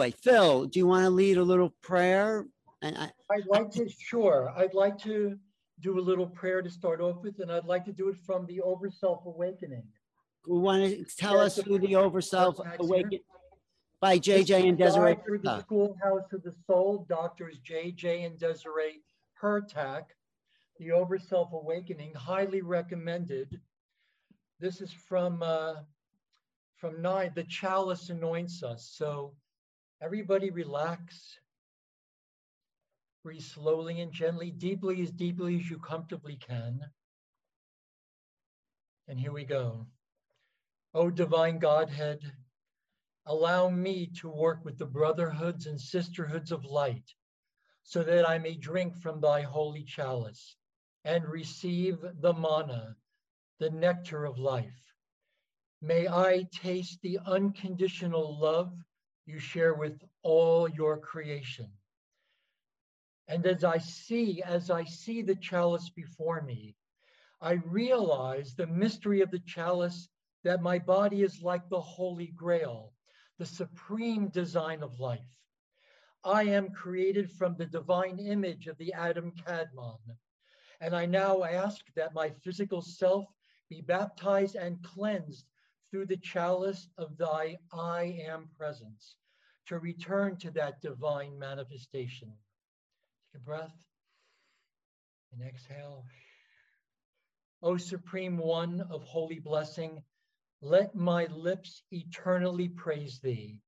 Anyway, Phil, do you want to lead a little prayer? And I, I'd like to, sure, I'd like to do a little prayer to start off with, and I'd like to do it from the Over Self Awakening. we want to tell us who the Over Self Max here. Awaken by JJ and Desiree. Through the. Schoolhouse of the Soul, Doctors JJ and Desiree Hurtak, The Over Self Awakening, highly recommended. This is from, uh, from nine, the chalice anoints us. So everybody relax. Breathe slowly and gently, deeply as deeply as you comfortably can. And here we go. O divine Godhead, allow me to work with the brotherhoods and sisterhoods of light so that I may drink from thy holy chalice and receive the manna, the nectar of life. May I taste the unconditional love you share with all your creation. And as I see, as I see the chalice before me, I realize the mystery of the chalice that my body is like the Holy Grail, the supreme design of life. I am created from the divine image of the Adam Kadmon. And I now ask that my physical self be baptized and cleansed through the chalice of thy I am presence to return to that divine manifestation. Take a breath and exhale. O Supreme One of holy blessing, let my lips eternally praise thee.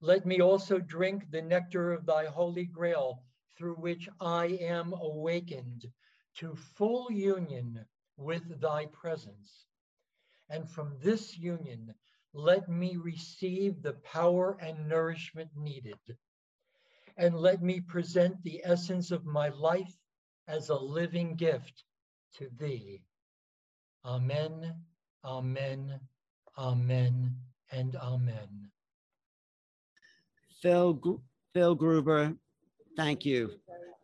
Let me also drink the nectar of thy holy grail, through which I am awakened to full union with thy presence. And from this union, let me receive the power and nourishment needed. And let me present the essence of my life as a living gift to thee. Amen, amen, amen, and amen. Phil, Phil Gruber, thank you.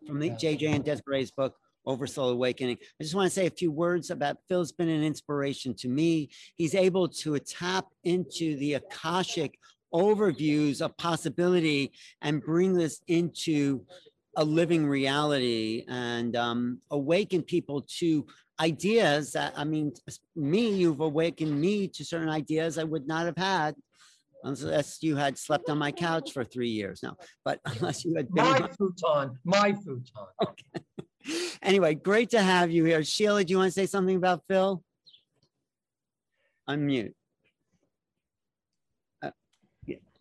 From the JJ and Desiree's book, Over Soul Awakening. I just want to say a few words about Phil's been an inspiration to me. He's able to tap into the Akashic overviews of possibility and bring this into a living reality and um, awaken people to ideas that, I mean, me, you've awakened me to certain ideas I would not have had unless you had slept on my couch for three years now, but unless you had been. My my- futon, my futon. Anyway, great to have you here. Sheila, do you want to say something about Phil? Unmute.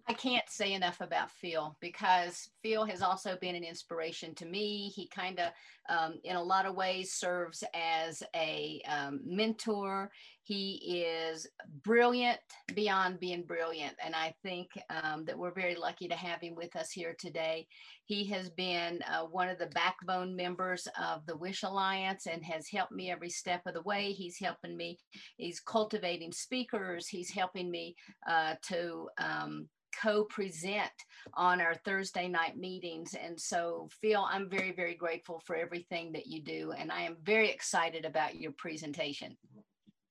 I can't say enough about Phil because Phil has also been an inspiration to me. He kind of, um, in a lot of ways, serves as a um, mentor. He is brilliant beyond being brilliant. And I think um, that we're very lucky to have him with us here today. He has been uh, one of the backbone members of the Wish Alliance and has helped me every step of the way. He's helping me, he's cultivating speakers, he's helping me uh, to. Co-present on our Thursday night meetings. And so, Phil, I'm very, very grateful for everything that you do. And I am very excited about your presentation.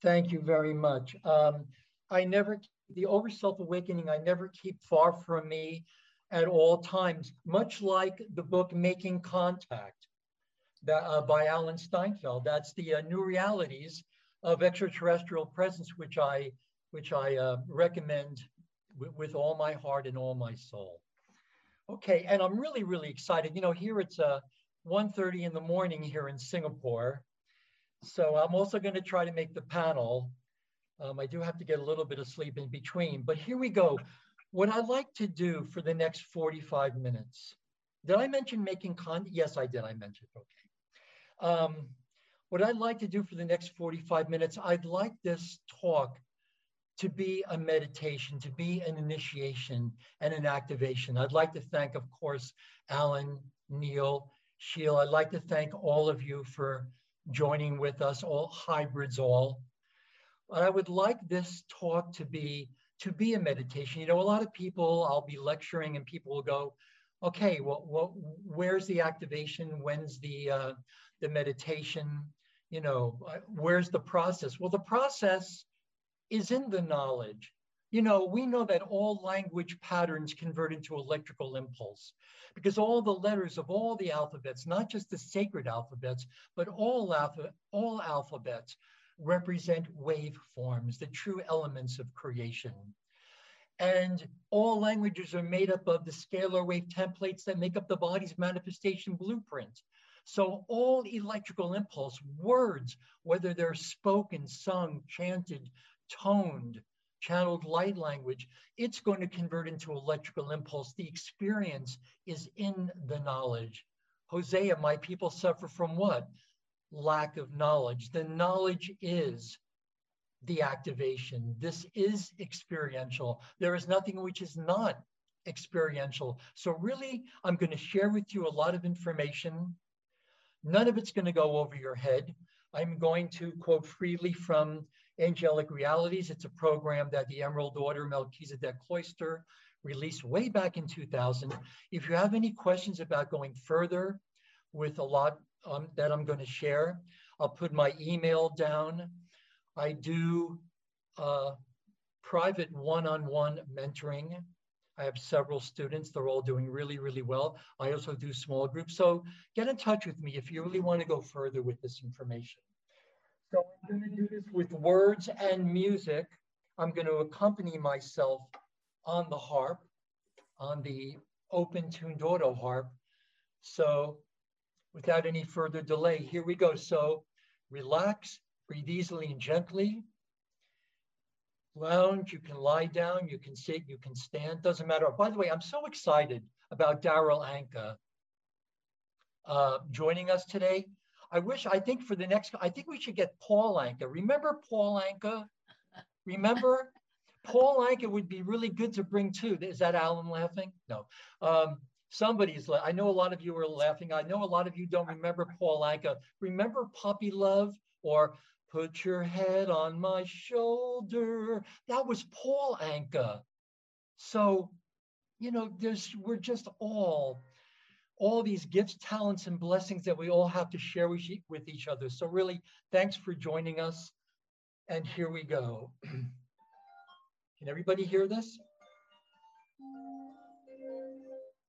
Thank you very much. Um, I never, the over self awakening, I never keep far from me at all times, much like the book Making Contact that, uh, by Alan Steinfeld. That's the uh, new realities of extraterrestrial presence, which I, which I uh, recommend with, with all my heart and all my soul. Okay, and I'm really, really excited. You know, here it's uh, 1.30 in the morning here in Singapore. So I'm also going to try to make the panel. Um, I do have to get a little bit of sleep in between, but here we go. What I'd like to do for the next 45 minutes. Did I mention making content? Yes, I did. I mentioned, okay. Um, what I'd like to do for the next 45 minutes, I'd like this talk to be a meditation, to be an initiation and an activation. I'd like to thank, of course, Alan, Neil, Sheila. I'd like to thank all of you for joining with us, all hybrids all. But I would like this talk to be to be a meditation. You know, a lot of people, I'll be lecturing and people will go, okay, well, well where's the activation? When's the, uh, the meditation? You know, uh, where's the process? Well, the process is in the knowledge. You know, we know that all language patterns convert into electrical impulse because all the letters of all the alphabets, not just the sacred alphabets, but all, alpha, all alphabets represent waveforms, the true elements of creation. And all languages are made up of the scalar wave templates that make up the body's manifestation blueprint. So all electrical impulse, words, whether they're spoken, sung, chanted, toned, channeled light language, it's going to convert into electrical impulse. The experience is in the knowledge. Hosea, my people suffer from what? Lack of knowledge. The knowledge is the activation. This is experiential. There is nothing which is not experiential. So really, I'm going to share with you a lot of information None of it's going to go over your head. I'm going to quote freely from Angelic Realities. It's a program that the Emerald Order Melchizedek Cloister released way back in 2000. If you have any questions about going further with a lot um, that I'm going to share, I'll put my email down. I do uh, private one-on-one mentoring I have several students. They're all doing really, really well. I also do small groups. So get in touch with me if you really want to go further with this information. So I'm going to do this with words and music. I'm going to accompany myself on the harp, on the open tuned auto harp. So without any further delay, here we go. So relax, breathe easily and gently lounge, you can lie down, you can sit, you can stand, doesn't matter. By the way, I'm so excited about Darryl Anka uh, joining us today. I wish, I think for the next, I think we should get Paul Anka. Remember Paul Anka? Remember? Paul Anka would be really good to bring too. Is that Alan laughing? No. Um, somebody's, I know a lot of you are laughing. I know a lot of you don't remember Paul Anka. Remember Puppy Love or Put your head on my shoulder. That was Paul Anka. So, you know, there's we're just all all these gifts, talents, and blessings that we all have to share with, with each other. So really, thanks for joining us. And here we go. Can everybody hear this?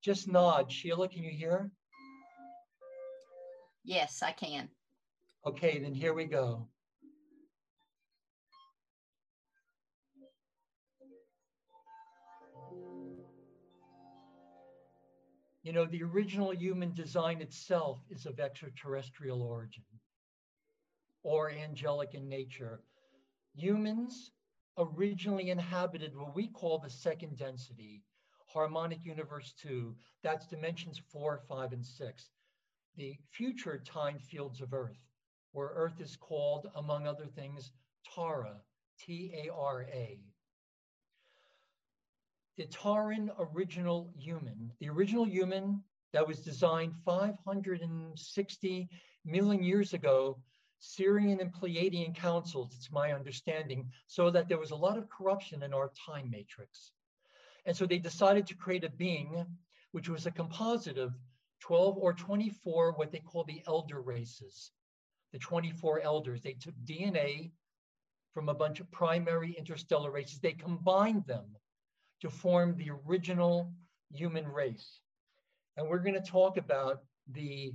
Just nod. Sheila, can you hear? Yes, I can. Okay, then here we go. You know, the original human design itself is of extraterrestrial origin or angelic in nature. Humans originally inhabited what we call the second density, harmonic universe two. That's dimensions four, five, and six. The future time fields of Earth, where Earth is called, among other things, Tara, T A R A the Tauran original human, the original human that was designed 560 million years ago, Sirian and Pleiadian councils, it's my understanding, so that there was a lot of corruption in our time matrix. And so they decided to create a being which was a composite of 12 or 24, what they call the elder races, the 24 elders. They took DNA from a bunch of primary interstellar races, they combined them to form the original human race. And we're going to talk about the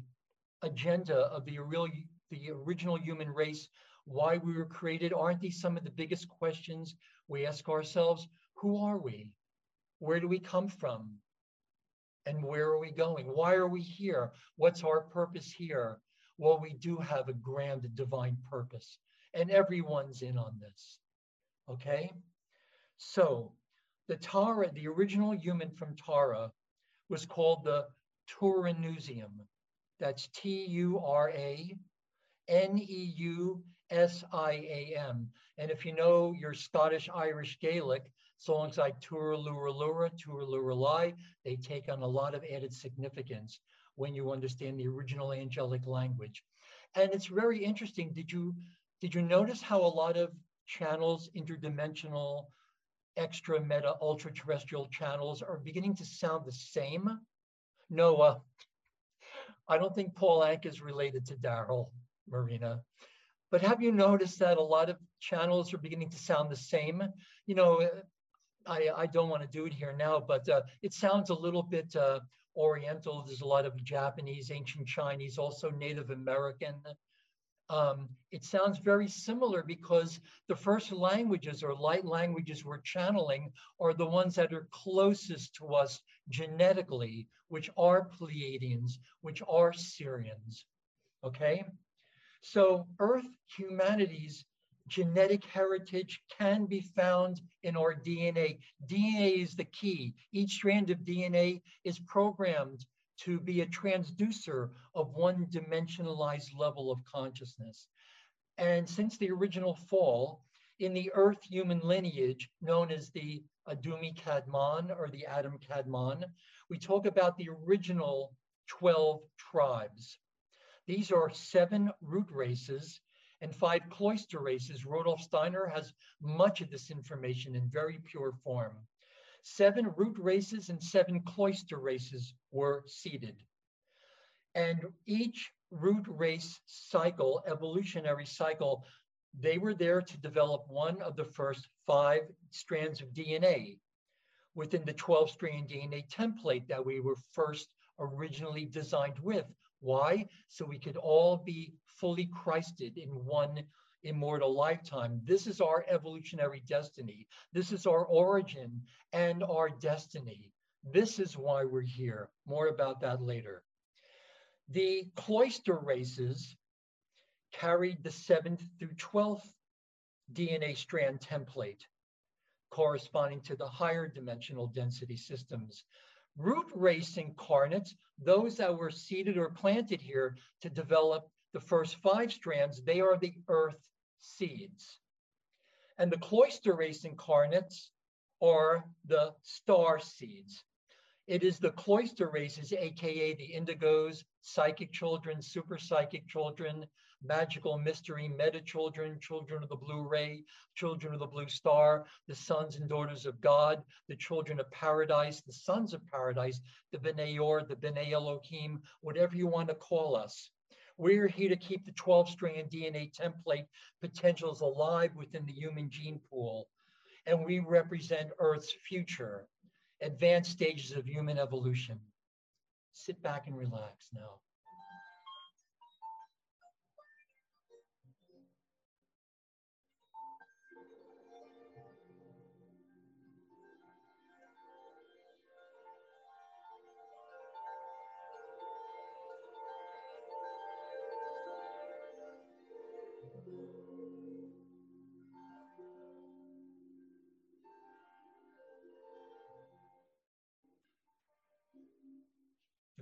agenda of the, real, the original human race, why we were created. Aren't these some of the biggest questions we ask ourselves? Who are we? Where do we come from? And where are we going? Why are we here? What's our purpose here? Well, we do have a grand divine purpose, and everyone's in on this. Okay? So, the Tara, the original human from Tara, was called the Turaneusiam. That's T U R A N E U S I A M. And if you know your Scottish Irish Gaelic, songs like Turaluralura, Turaluralai, they take on a lot of added significance when you understand the original angelic language. And it's very interesting. Did you did you notice how a lot of channels, interdimensional, extra meta ultra terrestrial channels are beginning to sound the same. No, uh, I don't think Paul Anka is related to Daryl Marina. But have you noticed that a lot of channels are beginning to sound the same? You know, I, I don't want to do it here now, but uh, it sounds a little bit uh, Oriental. There's a lot of Japanese, ancient Chinese, also Native American. Um, it sounds very similar because the first languages or light languages we're channeling are the ones that are closest to us genetically, which are Pleiadians, which are Sirians. Okay? So, Earth humanity's genetic heritage can be found in our DNA. DNA is the key. Each strand of DNA is programmed to be a transducer of one dimensionalized level of consciousness. And since the original fall, in the Earth human lineage, known as the Adumi Kadmon or the Adam Kadmon, we talk about the original 12 tribes. These are seven root races and five cloister races. Rudolf Steiner has much of this information in very pure form. Seven root races and seven cloister races were seeded. And each root race cycle, evolutionary cycle, they were there to develop one of the first five strands of DNA within the 12 strand DNA template that we were first originally designed with. Why? So we could all be fully Christed in one immortal lifetime. This is our evolutionary destiny. This is our origin and our destiny. This is why we're here. More about that later. The cloister races carried the 7th through 12th DNA strand template corresponding to the higher dimensional density systems. Root race incarnates, those that were seeded or planted here to develop the first five strands, they are the earth seeds. And the cloister race incarnates are the star seeds. It is the cloister races, AKA the indigos, psychic children, super psychic children, magical mystery, meta children, children of the blue ray, children of the blue star, the sons and daughters of God, the children of paradise, the sons of paradise, the B'nai Or, the B'nai Elohim, whatever you want to call us. We're here to keep the 12 strand DNA template potentials alive within the human gene pool. And we represent Earth's future, advanced stages of human evolution. Sit back and relax now.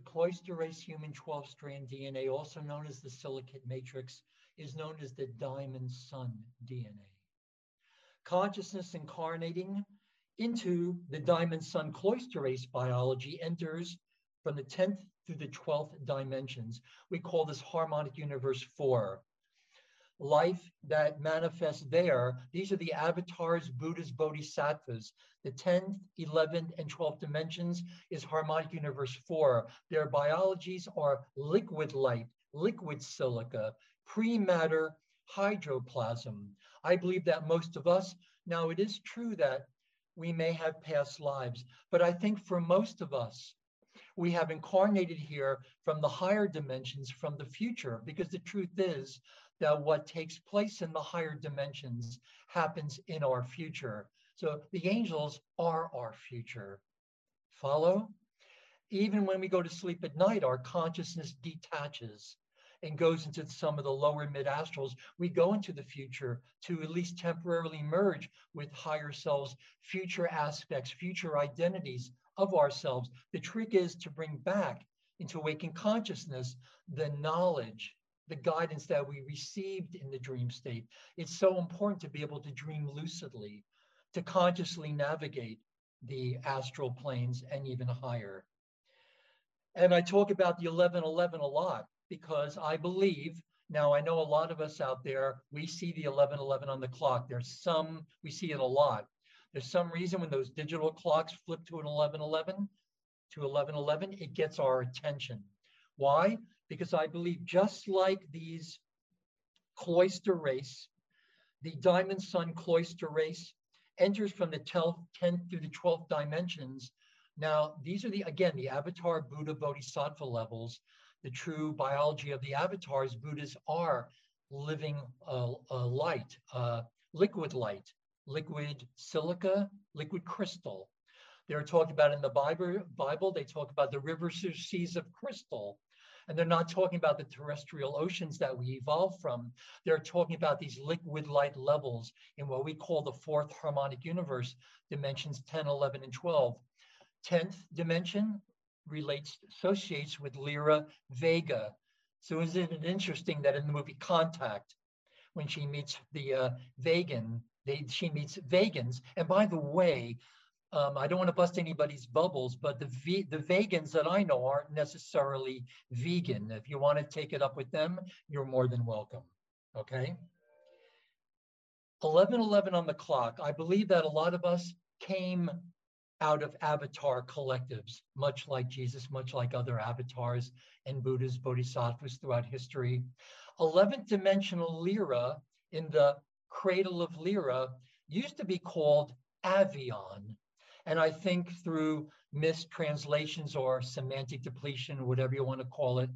Cloister race human 12 strand DNA, also known as the silicate matrix, is known as the diamond sun DNA. Consciousness incarnating into the diamond sun cloister race biology enters from the 10th through the 12th dimensions. We call this harmonic universe four life that manifests there. These are the avatars, Buddhas, Bodhisattvas. The 10th, 11th, and 12th dimensions is harmonic universe four. Their biologies are liquid light, liquid silica, pre-matter, hydroplasm. I believe that most of us, now it is true that we may have past lives, but I think for most of us, we have incarnated here from the higher dimensions, from the future, because the truth is that what takes place in the higher dimensions happens in our future. So the angels are our future. Follow? Even when we go to sleep at night, our consciousness detaches and goes into some of the lower mid astrals. We go into the future to at least temporarily merge with higher selves, future aspects, future identities of ourselves. The trick is to bring back into waking consciousness the knowledge the guidance that we received in the dream state. It's so important to be able to dream lucidly, to consciously navigate the astral planes and even higher. And I talk about the 1111 a lot because I believe, now I know a lot of us out there, we see the 1111 on the clock. There's some, we see it a lot. There's some reason when those digital clocks flip to an 1111, to 1111, it gets our attention. Why? Because I believe just like these cloister race, the Diamond Sun cloister race enters from the 10th, 10th through the 12th dimensions. Now, these are the, again, the avatar Buddha Bodhisattva levels, the true biology of the avatars. Buddhas are living uh, uh, light, uh, liquid light, liquid silica, liquid crystal. They're talked about in the Bible, Bible, they talk about the rivers or seas of crystal. And they're not talking about the terrestrial oceans that we evolved from. They're talking about these liquid light levels in what we call the fourth harmonic universe, dimensions 10, 11, and 12. 10th dimension relates, associates with Lyra Vega. So isn't it interesting that in the movie Contact, when she meets the uh, vegan, they, she meets vegans. And by the way, um, I don't want to bust anybody's bubbles, but the the vegans that I know aren't necessarily vegan. If you want to take it up with them, you're more than welcome. Okay. 1111 on the clock. I believe that a lot of us came out of avatar collectives, much like Jesus, much like other avatars and Buddhas, bodhisattvas throughout history. 11th dimensional Lyra in the cradle of Lyra used to be called Avion. And I think through mistranslations or semantic depletion, whatever you want to call it,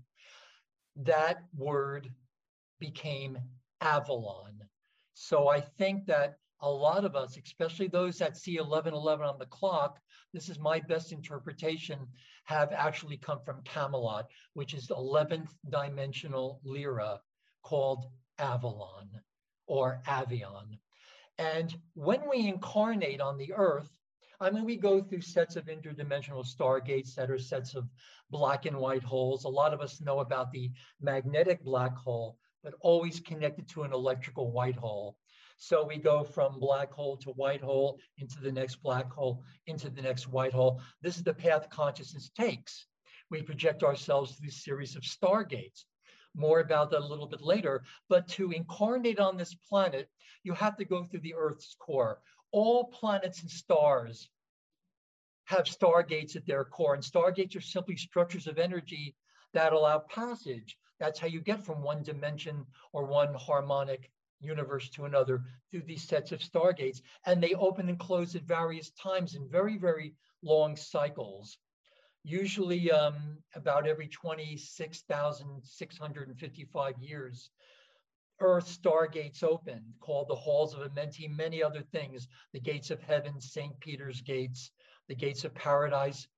that word became Avalon. So I think that a lot of us, especially those that see 1111 on the clock, this is my best interpretation, have actually come from Camelot, which is the 11th dimensional Lyra called Avalon or Avion. And when we incarnate on the earth, I mean, we go through sets of interdimensional stargates that are sets of black and white holes. A lot of us know about the magnetic black hole, but always connected to an electrical white hole. So we go from black hole to white hole, into the next black hole, into the next white hole. This is the path consciousness takes. We project ourselves through a series of stargates. More about that a little bit later. But to incarnate on this planet, you have to go through the Earth's core. All planets and stars have stargates at their core, and stargates are simply structures of energy that allow passage. That's how you get from one dimension or one harmonic universe to another through these sets of stargates. And they open and close at various times in very, very long cycles. Usually um, about every 26,655 years, Earth stargates open, called the Halls of Amenti, many other things, the gates of heaven, St. Peter's gates, the gates of paradise.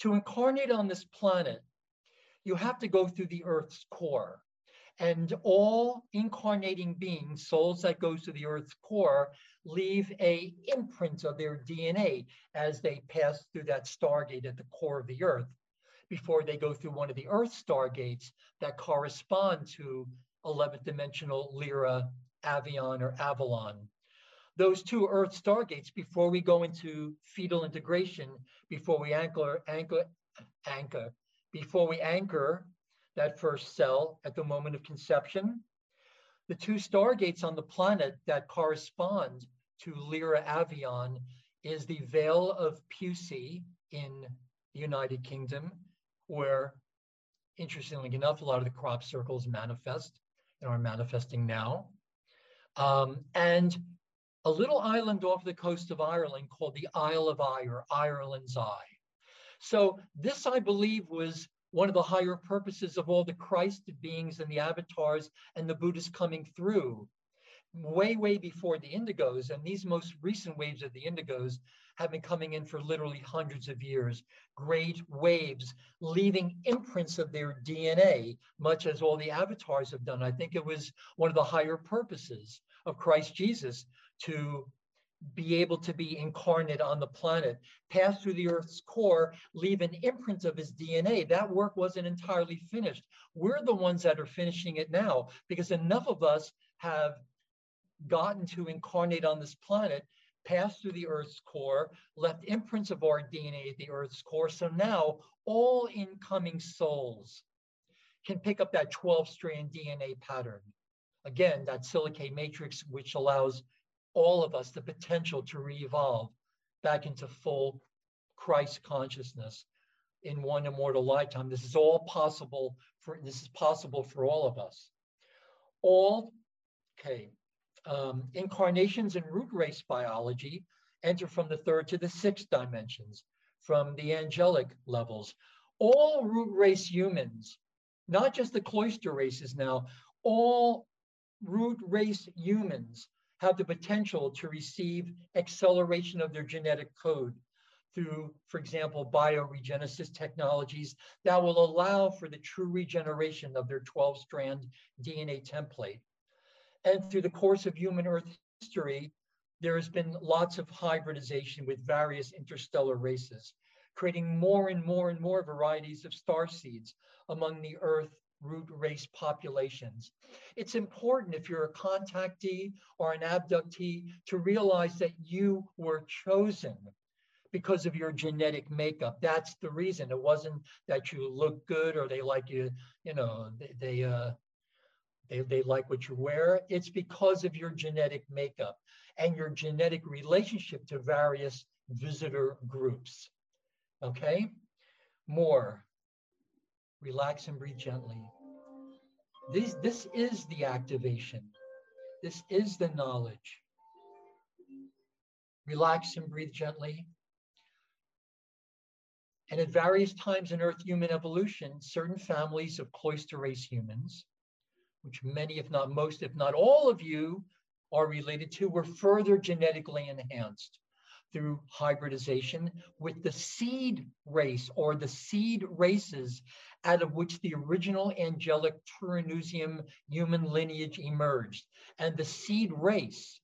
To incarnate on this planet, you have to go through the Earth's core. And all incarnating beings, souls that go to the Earth's core, leave a imprint of their DNA as they pass through that stargate at the core of the Earth before they go through one of the Earth stargates that correspond to 11th dimensional Lyra, Avion, or Avalon. Those two Earth stargates, before we go into fetal integration, before we anchor, anchor, anchor, before we anchor that first cell at the moment of conception. The two stargates on the planet that correspond to Lyra Avion is the Vale of Pewsey in the United Kingdom, where, interestingly enough, a lot of the crop circles manifest and are manifesting now. Um, and a little island off the coast of Ireland called the Isle of Eye or Ireland's Eye. So this, I believe, was one of the higher purposes of all the Christ beings and the avatars and the Buddhists coming through way, way before the indigos. And these most recent waves of the indigos have been coming in for literally hundreds of years. Great waves, leaving imprints of their DNA, much as all the avatars have done. I think it was one of the higher purposes of Christ Jesus to be able to be incarnate on the planet, pass through the Earth's core, leave an imprint of his DNA. That work wasn't entirely finished. We're the ones that are finishing it now because enough of us have gotten to incarnate on this planet, pass through the Earth's core, left imprints of our DNA at the Earth's core. So now all incoming souls can pick up that 12 strand DNA pattern. Again, that silicate matrix, which allows all of us the potential to re-evolve back into full Christ consciousness in one immortal lifetime. This is all possible for this is possible for all of us. All okay. Um, incarnations in root race biology enter from the third to the sixth dimensions, from the angelic levels. All root race humans, not just the cloister races now, all root race humans have the potential to receive acceleration of their genetic code through, for example, bioregenesis technologies that will allow for the true regeneration of their 12 strand DNA template. And through the course of human Earth history, there has been lots of hybridization with various interstellar races, creating more and more and more varieties of star seeds among the Earth root race populations. It's important if you're a contactee or an abductee to realize that you were chosen because of your genetic makeup. That's the reason. It wasn't that you look good or they like you, you know, they, they uh they, they like what you wear. It's because of your genetic makeup and your genetic relationship to various visitor groups. Okay? More. Relax and breathe gently. This, this is the activation. This is the knowledge. Relax and breathe gently. And at various times in Earth human evolution, certain families of cloister race humans, which many, if not most, if not all of you are related to, were further genetically enhanced through hybridization with the seed race or the seed races out of which the original angelic Turaneusiam human lineage emerged. And the seed race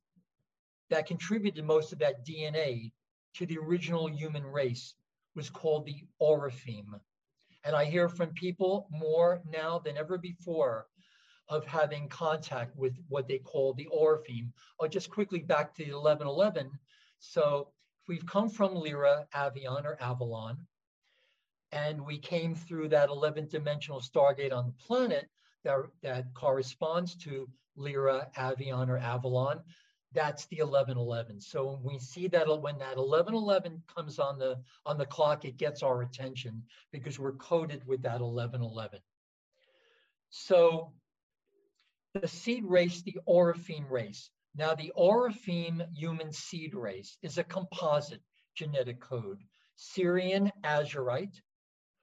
that contributed most of that DNA to the original human race was called the Oraphim. And I hear from people more now than ever before of having contact with what they call the Oraphim. Oh, just quickly back to the 1111. So if we've come from Lyra, Avion, or Avalon, and we came through that 11th dimensional stargate on the planet that, that corresponds to Lyra, Avion, or Avalon, that's the 1111. So when we see that when that 1111 comes on the on the clock, it gets our attention because we're coded with that 1111. So the seed race, the Oraphim race. Now the Oraphim human seed race is a composite genetic code. Sirian Azurite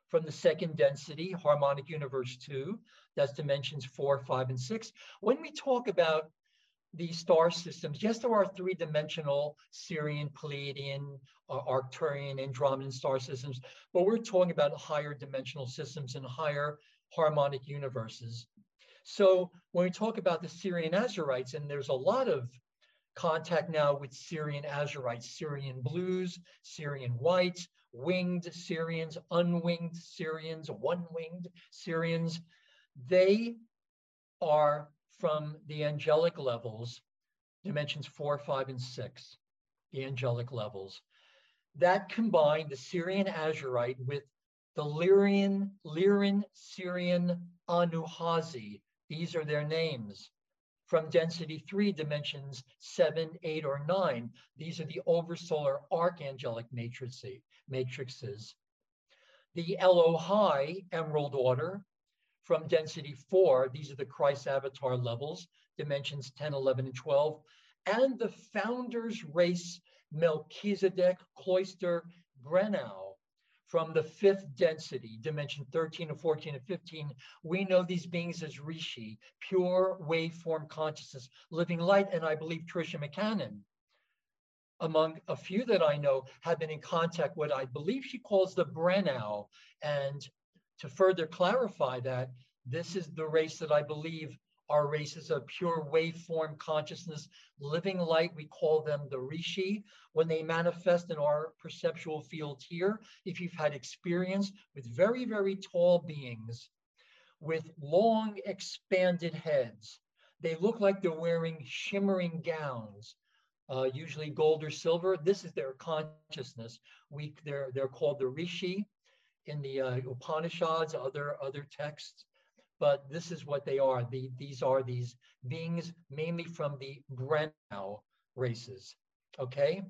from the second density, harmonic universe two, that's dimensions four, five, and six. When we talk about these star systems, yes, there are three-dimensional Sirian, Pleiadian, uh, Arcturian, Andromedan star systems, but we're talking about higher dimensional systems and higher harmonic universes. So when we talk about the Sirian Azurites, and there's a lot of contact now with Sirian Azurites, Sirian blues, Sirian whites, winged Sirians, unwinged Sirians, one-winged Sirians, they are from the angelic levels, dimensions four, five, and six, the angelic levels. That combined the Sirian Azurite with the Lyrian, Lyrian Sirian Anuhazi. These are their names. From density three dimensions seven, eight, or nine. These are the oversolar archangelic matrices. The Elohei Emerald Order from density four, these are the Christ avatar levels, dimensions 10, 11, and 12, and the founder's race Melchizedek Cloister Breneau from the fifth density, dimension 13 and 14 and 15, we know these beings as Rishi, pure waveform consciousness, living light. And I believe Tricia McCannon, among a few that I know, have been in contact what I believe she calls the Breneau. And to further clarify that, this is the race that I believe are races of pure waveform consciousness, living light. We call them the Rishi. When they manifest in our perceptual field here, if you've had experience with very, very tall beings with long expanded heads, they look like they're wearing shimmering gowns, uh, usually gold or silver. This is their consciousness. We, they're, they're called the Rishi in the uh, Upanishads, other other texts, but this is what they are. The, these are these beings mainly from the Breneau races. Okay,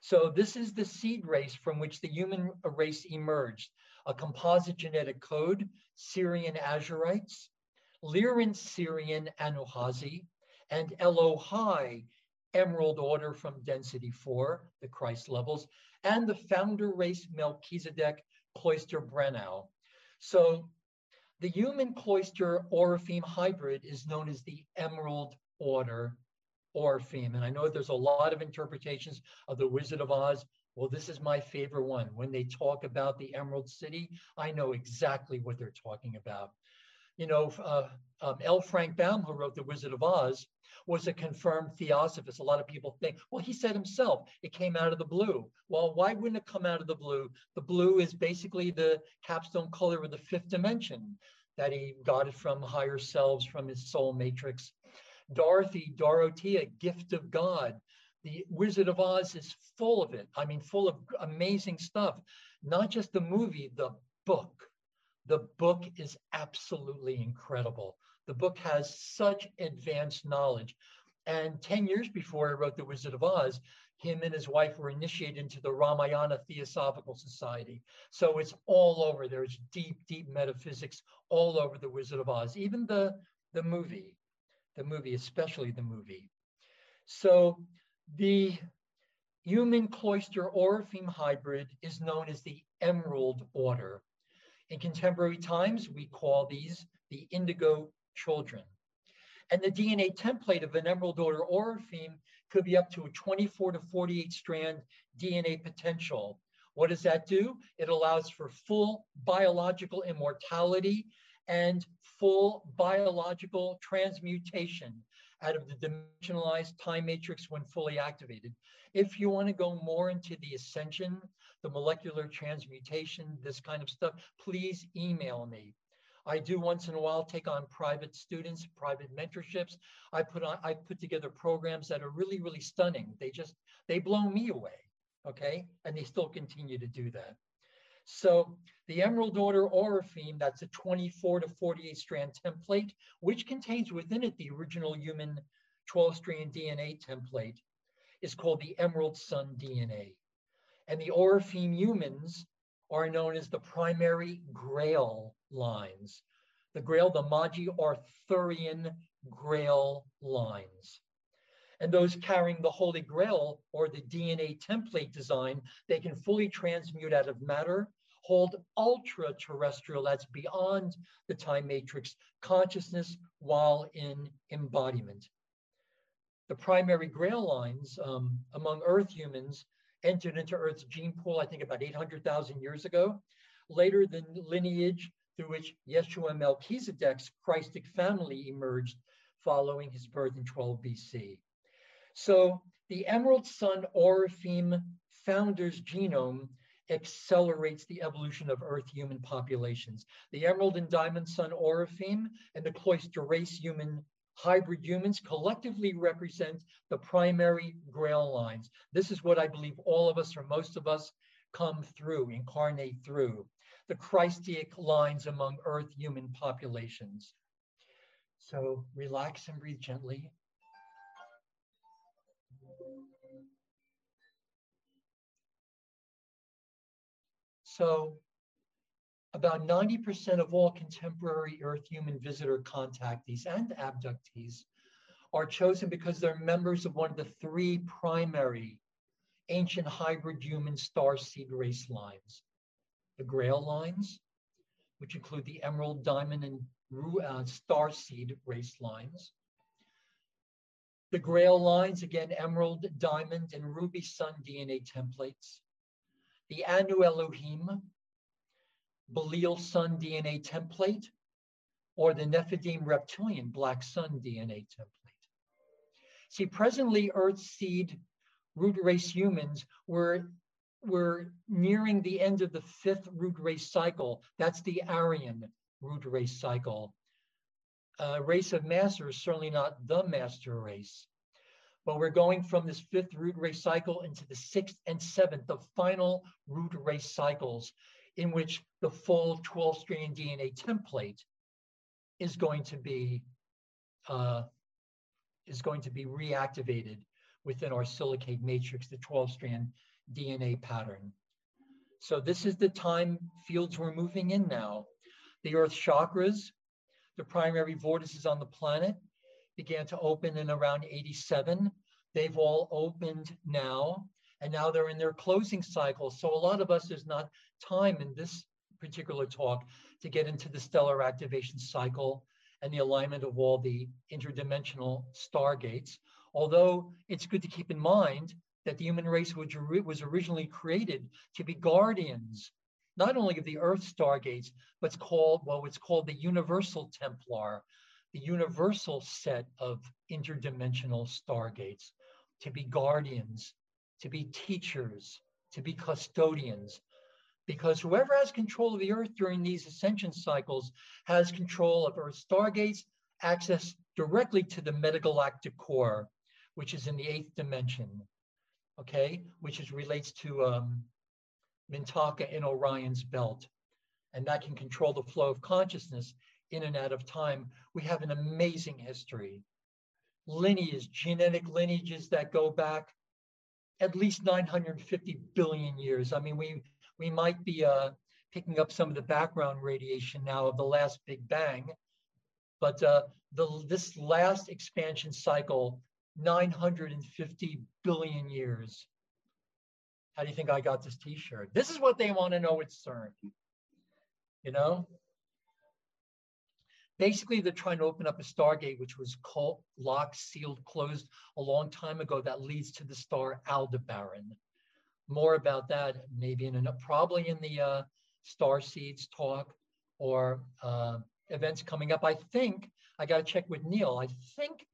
so this is the seed race from which the human race emerged. A composite genetic code, Sirian Azurites, Lyran Sirian Anuhazi, and Elohei emerald order from density four, the Christ levels, and the founder race Melchizedek cloister Breneau. So the human cloister Oraphim hybrid is known as the emerald order Oraphim. And I know there's a lot of interpretations of the Wizard of Oz. Well, this is my favorite one. When they talk about the Emerald City, I know exactly what they're talking about. You know, uh, um, L. Frank Baum, who wrote The Wizard of Oz, was a confirmed theosophist. A lot of people think, well, he said himself, it came out of the blue. Well, why wouldn't it come out of the blue? The blue is basically the capstone color of the fifth dimension that he got it from higher selves, from his soul matrix. Dorothy, Dorothea, gift of God. The Wizard of Oz is full of it. I mean, full of amazing stuff. Not just the movie, the book. The book is absolutely incredible. The book has such advanced knowledge. And 10 years before I wrote The Wizard of Oz, him and his wife were initiated into the Ramayana Theosophical Society. So it's all over. There's deep, deep metaphysics all over The Wizard of Oz, even the, the movie, the movie, especially the movie. So the human cloister Oraphim hybrid is known as the Emerald Order. In contemporary times, we call these the indigo children. And the DNA template of an Emerald Order Oraphim could be up to a 24 to 48 strand DNA potential. What does that do? It allows for full biological immortality and full biological transmutation out of the dimensionalized time matrix when fully activated. If you want to go more into the ascension, the molecular transmutation, this kind of stuff, please email me. I do once in a while take on private students, private mentorships. I put on, I put together programs that are really, really stunning. They just, they blow me away, okay? And they still continue to do that. So the Emerald Order Oraphim, that's a 24 to 48 strand template, which contains within it the original human 12 strand DNA template, is called the Emerald Sun DNA. And the Oraphim humans are known as the primary Grail lines. The Grail, the Magi Arthurian Grail lines. And those carrying the Holy Grail or the DNA template design, they can fully transmute out of matter, hold ultra terrestrial, that's beyond the time matrix, consciousness while in embodiment. The primary Grail lines um, among Earth humans entered into Earth's gene pool, I think about 800,000 years ago. Later, the lineage through which Yeshua Melchizedek's Christic family emerged following his birth in 12 BC. So the Emerald Sun Oraphim founder's genome accelerates the evolution of Earth human populations. The Emerald and Diamond Sun Oraphim and the Cloister Race human hybrid humans collectively represent the primary grail lines. This is what I believe all of us or most of us come through, incarnate through the Christic lines among Earth human populations. So relax and breathe gently. So about 90% of all contemporary Earth human visitor contactees and abductees are chosen because they're members of one of the three primary ancient hybrid human star seed race lines. The Grail lines, which include the Emerald, Diamond, and uh, Star Seed race lines. The Grail lines, again, Emerald, Diamond, and Ruby Sun DNA templates. The Anu Elohim, Belial Sun DNA template, or the Nephidim Reptilian Black Sun DNA template. See, presently, Earth seed root race humans were we're nearing the end of the fifth root race cycle. That's the Aryan root race cycle. Uh, race of masters, certainly not the master race, but we're going from this fifth root race cycle into the sixth and seventh, the final root race cycles, in which the full 12 strand DNA template is going to be uh, is going to be reactivated within our silicate matrix, the 12 strand DNA pattern. So this is the time fields we're moving in now. The Earth chakras, the primary vortices on the planet, began to open in around 87. They've all opened now, and now they're in their closing cycle. So a lot of us, there's not time in this particular talk to get into the stellar activation cycle and the alignment of all the interdimensional stargates. Although it's good to keep in mind that the human race was originally created to be guardians, not only of the Earth stargates, but it's called, well, it's called the Universal Templar, the universal set of interdimensional stargates, to be guardians, to be teachers, to be custodians. Because whoever has control of the Earth during these ascension cycles has control of Earth stargates, access directly to the metagalactic core, which is in the eighth dimension okay, which is relates to um, Mintaka in Orion's belt. And that can control the flow of consciousness in and out of time. We have an amazing history. Lineage, genetic lineages that go back at least 950 billion years. I mean, we, we might be uh, picking up some of the background radiation now of the last Big Bang, but uh, the, this last expansion cycle 950 billion years. How do you think I got this t-shirt? This is what they want to know at CERN. You know? Basically, they're trying to open up a stargate, which was called, locked, sealed, closed a long time ago that leads to the star Aldebaran. More about that maybe in a, probably in the uh, Star Seeds talk or uh, events coming up. I think I got to check with Neil. I think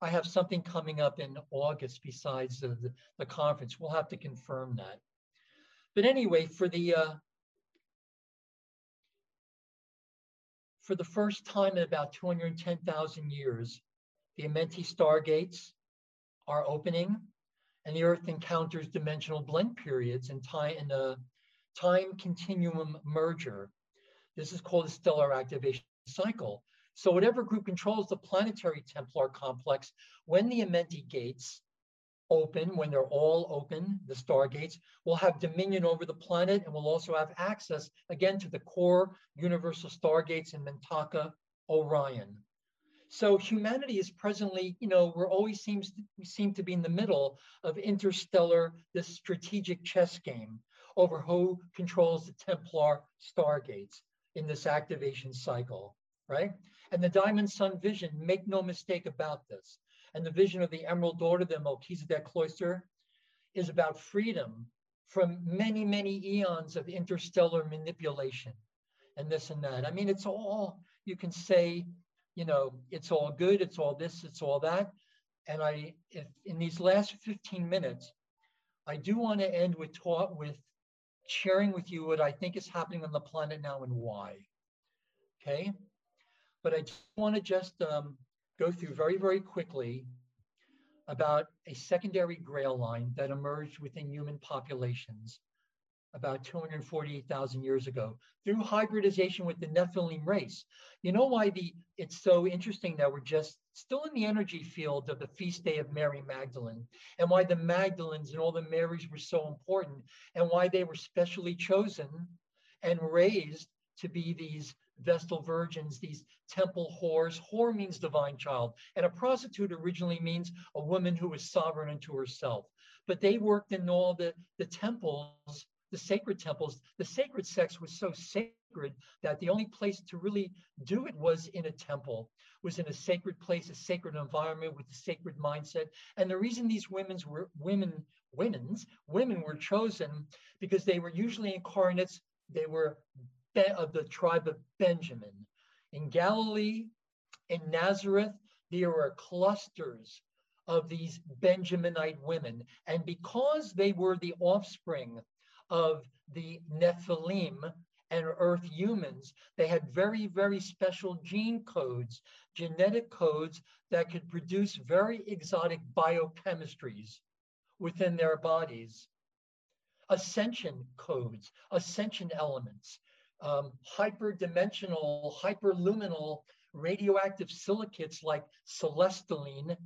I have something coming up in August besides the, the, the conference. We'll have to confirm that. But anyway, for the uh, for the first time in about 210,000 years, the Amenti stargates are opening and the Earth encounters dimensional blend periods and time in a time continuum merger. This is called a stellar activation cycle. So whatever group controls the planetary Templar complex, when the Amenti gates open, when they're all open, the stargates, will have dominion over the planet and will also have access again to the core universal stargates in Mintaka, Orion. So humanity is presently, you know, we're always seems to, we seem to be in the middle of interstellar, this strategic chess game over who controls the Templar stargates in this activation cycle, right? And the Diamond Sun vision, make no mistake about this. And the vision of the Emerald Order, the Melchizedek cloister, is about freedom from many, many eons of interstellar manipulation and this and that. I mean, it's all, you can say, you know, it's all good, it's all this, it's all that. And I, if in these last 15 minutes, I do want to end with with sharing with you what I think is happening on the planet now and why. Okay. But I just want to just um, go through very, very quickly about a secondary grail line that emerged within human populations about 248,000 years ago through hybridization with the Nephilim race. You know why the it's so interesting that we're just still in the energy field of the feast day of Mary Magdalene and why the Magdalens and all the Marys were so important and why they were specially chosen and raised to be these Vestal virgins, these temple whores. Whore means divine child. And a prostitute originally means a woman who is sovereign unto herself. But they worked in all the, the temples, the sacred temples. The sacred sex was so sacred that the only place to really do it was in a temple, was in a sacred place, a sacred environment with a sacred mindset. And the reason these women's were women, women's, women were chosen because they were usually incarnates, they were of the tribe of Benjamin. In Galilee, in Nazareth, there were clusters of these Benjaminite women. And because they were the offspring of the Nephilim and earth humans, they had very, very special gene codes, genetic codes that could produce very exotic biochemistries within their bodies. Ascension codes, ascension elements um, hyperdimensional, hyperluminal radioactive silicates like celestine,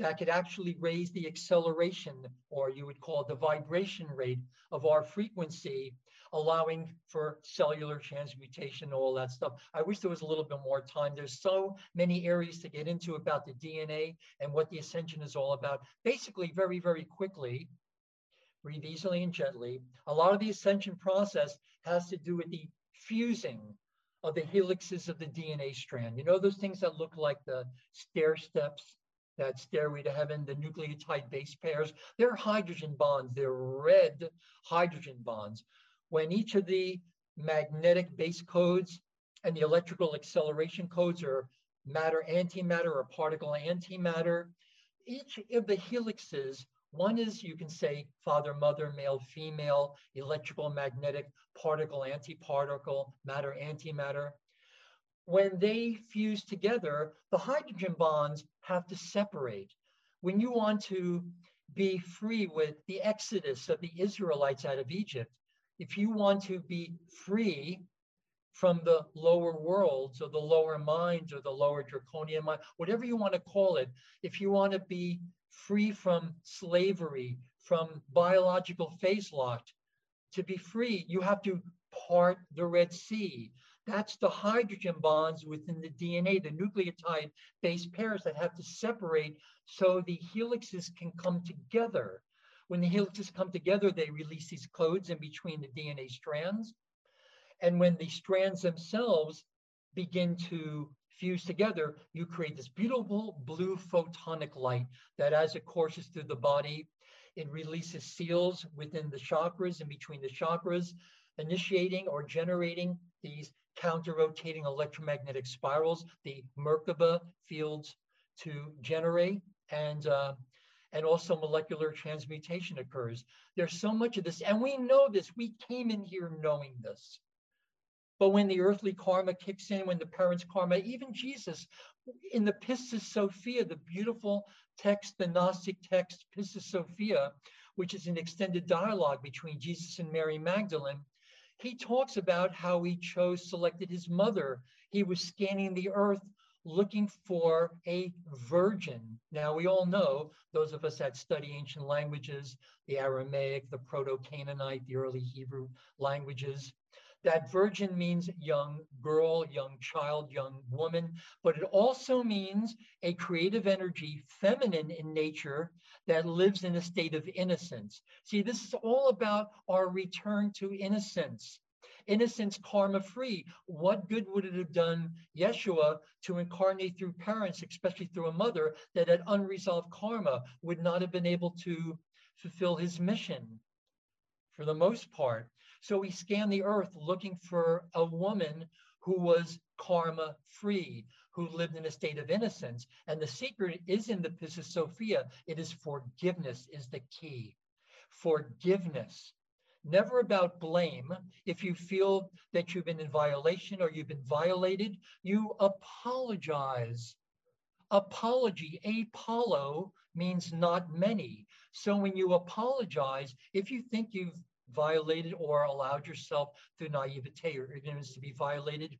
that could actually raise the acceleration, or you would call the vibration rate of our frequency, allowing for cellular transmutation, all that stuff. I wish there was a little bit more time. There's so many areas to get into about the DNA and what the ascension is all about. Basically, very, very quickly, breathe easily and gently. A lot of the ascension process has to do with the fusing of the helixes of the DNA strand. You know those things that look like the stair steps, that stairway to heaven, the nucleotide base pairs? They're hydrogen bonds. They're red hydrogen bonds. When each of the magnetic base codes and the electrical acceleration codes are matter antimatter or particle antimatter, each of the helixes one is you can say father, mother, male, female, electrical, magnetic, particle, antiparticle, matter, antimatter. When they fuse together, the hydrogen bonds have to separate. When you want to be free with the exodus of the Israelites out of Egypt, if you want to be free from the lower worlds or the lower minds or the lower draconian mind, whatever you want to call it, if you want to be free from slavery, from biological phase lock. To be free, you have to part the Red Sea. That's the hydrogen bonds within the DNA, the nucleotide base pairs that have to separate so the helixes can come together. When the helixes come together, they release these codes in between the DNA strands. And when the strands themselves begin to fuse together, you create this beautiful blue photonic light that as it courses through the body, it releases seals within the chakras and between the chakras, initiating or generating these counter-rotating electromagnetic spirals, the Merkaba fields to generate, and uh, and also molecular transmutation occurs. There's so much of this, and we know this. We came in here knowing this. But when the earthly karma kicks in, when the parents' karma, even Jesus in the Pistis Sophia, the beautiful text, the Gnostic text, Pistis Sophia, which is an extended dialogue between Jesus and Mary Magdalene, he talks about how he chose, selected his mother. He was scanning the earth looking for a virgin. Now, we all know, those of us that study ancient languages, the Aramaic, the Proto Canaanite, the early Hebrew languages, that virgin means young girl, young child, young woman, but it also means a creative energy, feminine in nature, that lives in a state of innocence. See, this is all about our return to innocence. Innocence, karma free. What good would it have done Yeshua to incarnate through parents, especially through a mother that had unresolved karma, would not have been able to fulfill his mission for the most part. So he scanned the earth looking for a woman who was karma free, who lived in a state of innocence. And the secret is in the Pistis Sophia. It is forgiveness is the key. Forgiveness. Never about blame. If you feel that you've been in violation or you've been violated, you apologize. Apology, apollo, means not many. So when you apologize, if you think you've violated or allowed yourself through naivete or ignorance to be violated,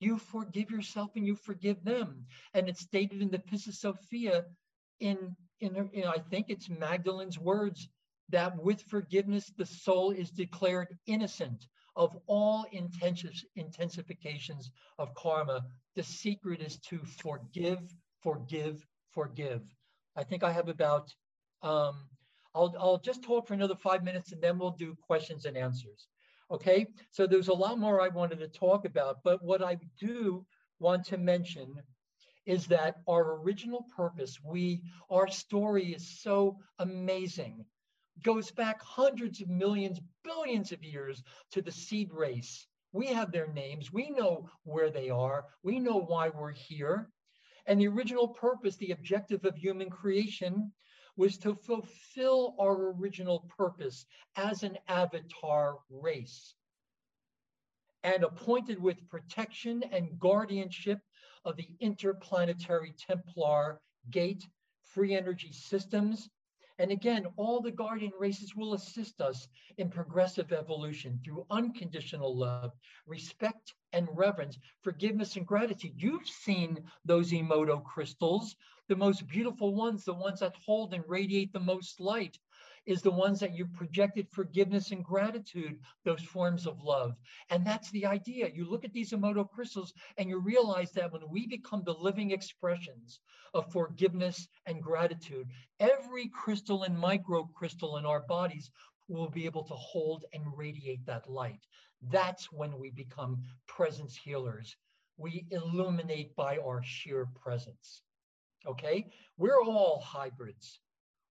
you forgive yourself and you forgive them. And it's stated in the Pistis Sophia in, in, in, I think it's Magdalene's words that with forgiveness, the soul is declared innocent of all intensifications of karma. The secret is to forgive, forgive, forgive. I think I have about um, I'll, I'll just talk for another five minutes and then we'll do questions and answers. Okay, so there's a lot more I wanted to talk about, but what I do want to mention is that our original purpose, we, our story is so amazing, goes back hundreds of millions, billions of years to the seed race. We have their names. We know where they are. We know why we're here. And the original purpose, the objective of human creation, was to fulfill our original purpose as an avatar race and appointed with protection and guardianship of the interplanetary Templar gate free energy systems And again, all the guardian races will assist us in progressive evolution through unconditional love, respect and reverence, forgiveness and gratitude. You've seen those Emoto crystals, the most beautiful ones, the ones that hold and radiate the most light is the ones that you projected forgiveness and gratitude, those forms of love. And that's the idea. You look at these Emoto crystals and you realize that when we become the living expressions of forgiveness and gratitude, every crystal and micro crystal in our bodies will be able to hold and radiate that light. That's when we become presence healers. We illuminate by our sheer presence. Okay? We're all hybrids.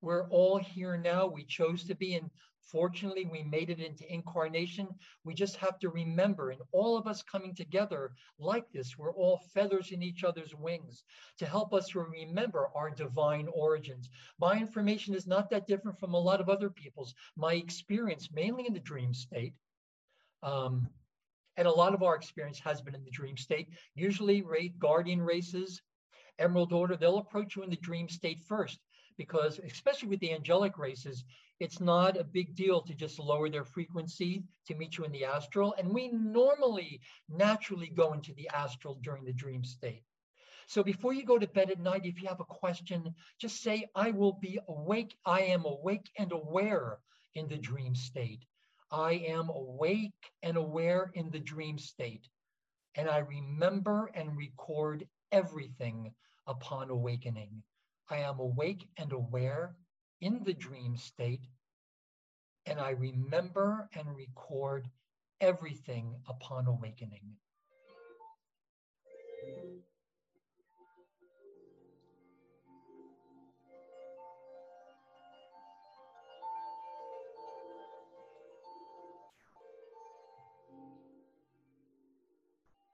We're all here now. We chose to be, and fortunately, we made it into incarnation. We just have to remember, and all of us coming together like this, we're all feathers in each other's wings to help us remember our divine origins. My information is not that different from a lot of other people's. My experience, mainly in the dream state, um, and a lot of our experience has been in the dream state. Usually, guardian races, Emerald Order, they'll approach you in the dream state first because especially with the angelic races, it's not a big deal to just lower their frequency to meet you in the astral. And we normally naturally go into the astral during the dream state. So before you go to bed at night, if you have a question, just say, I will be awake. I am awake and aware in the dream state. I am awake and aware in the dream state. And I remember and record everything upon awakening. I am awake and aware in the dream state, and I remember and record everything upon awakening.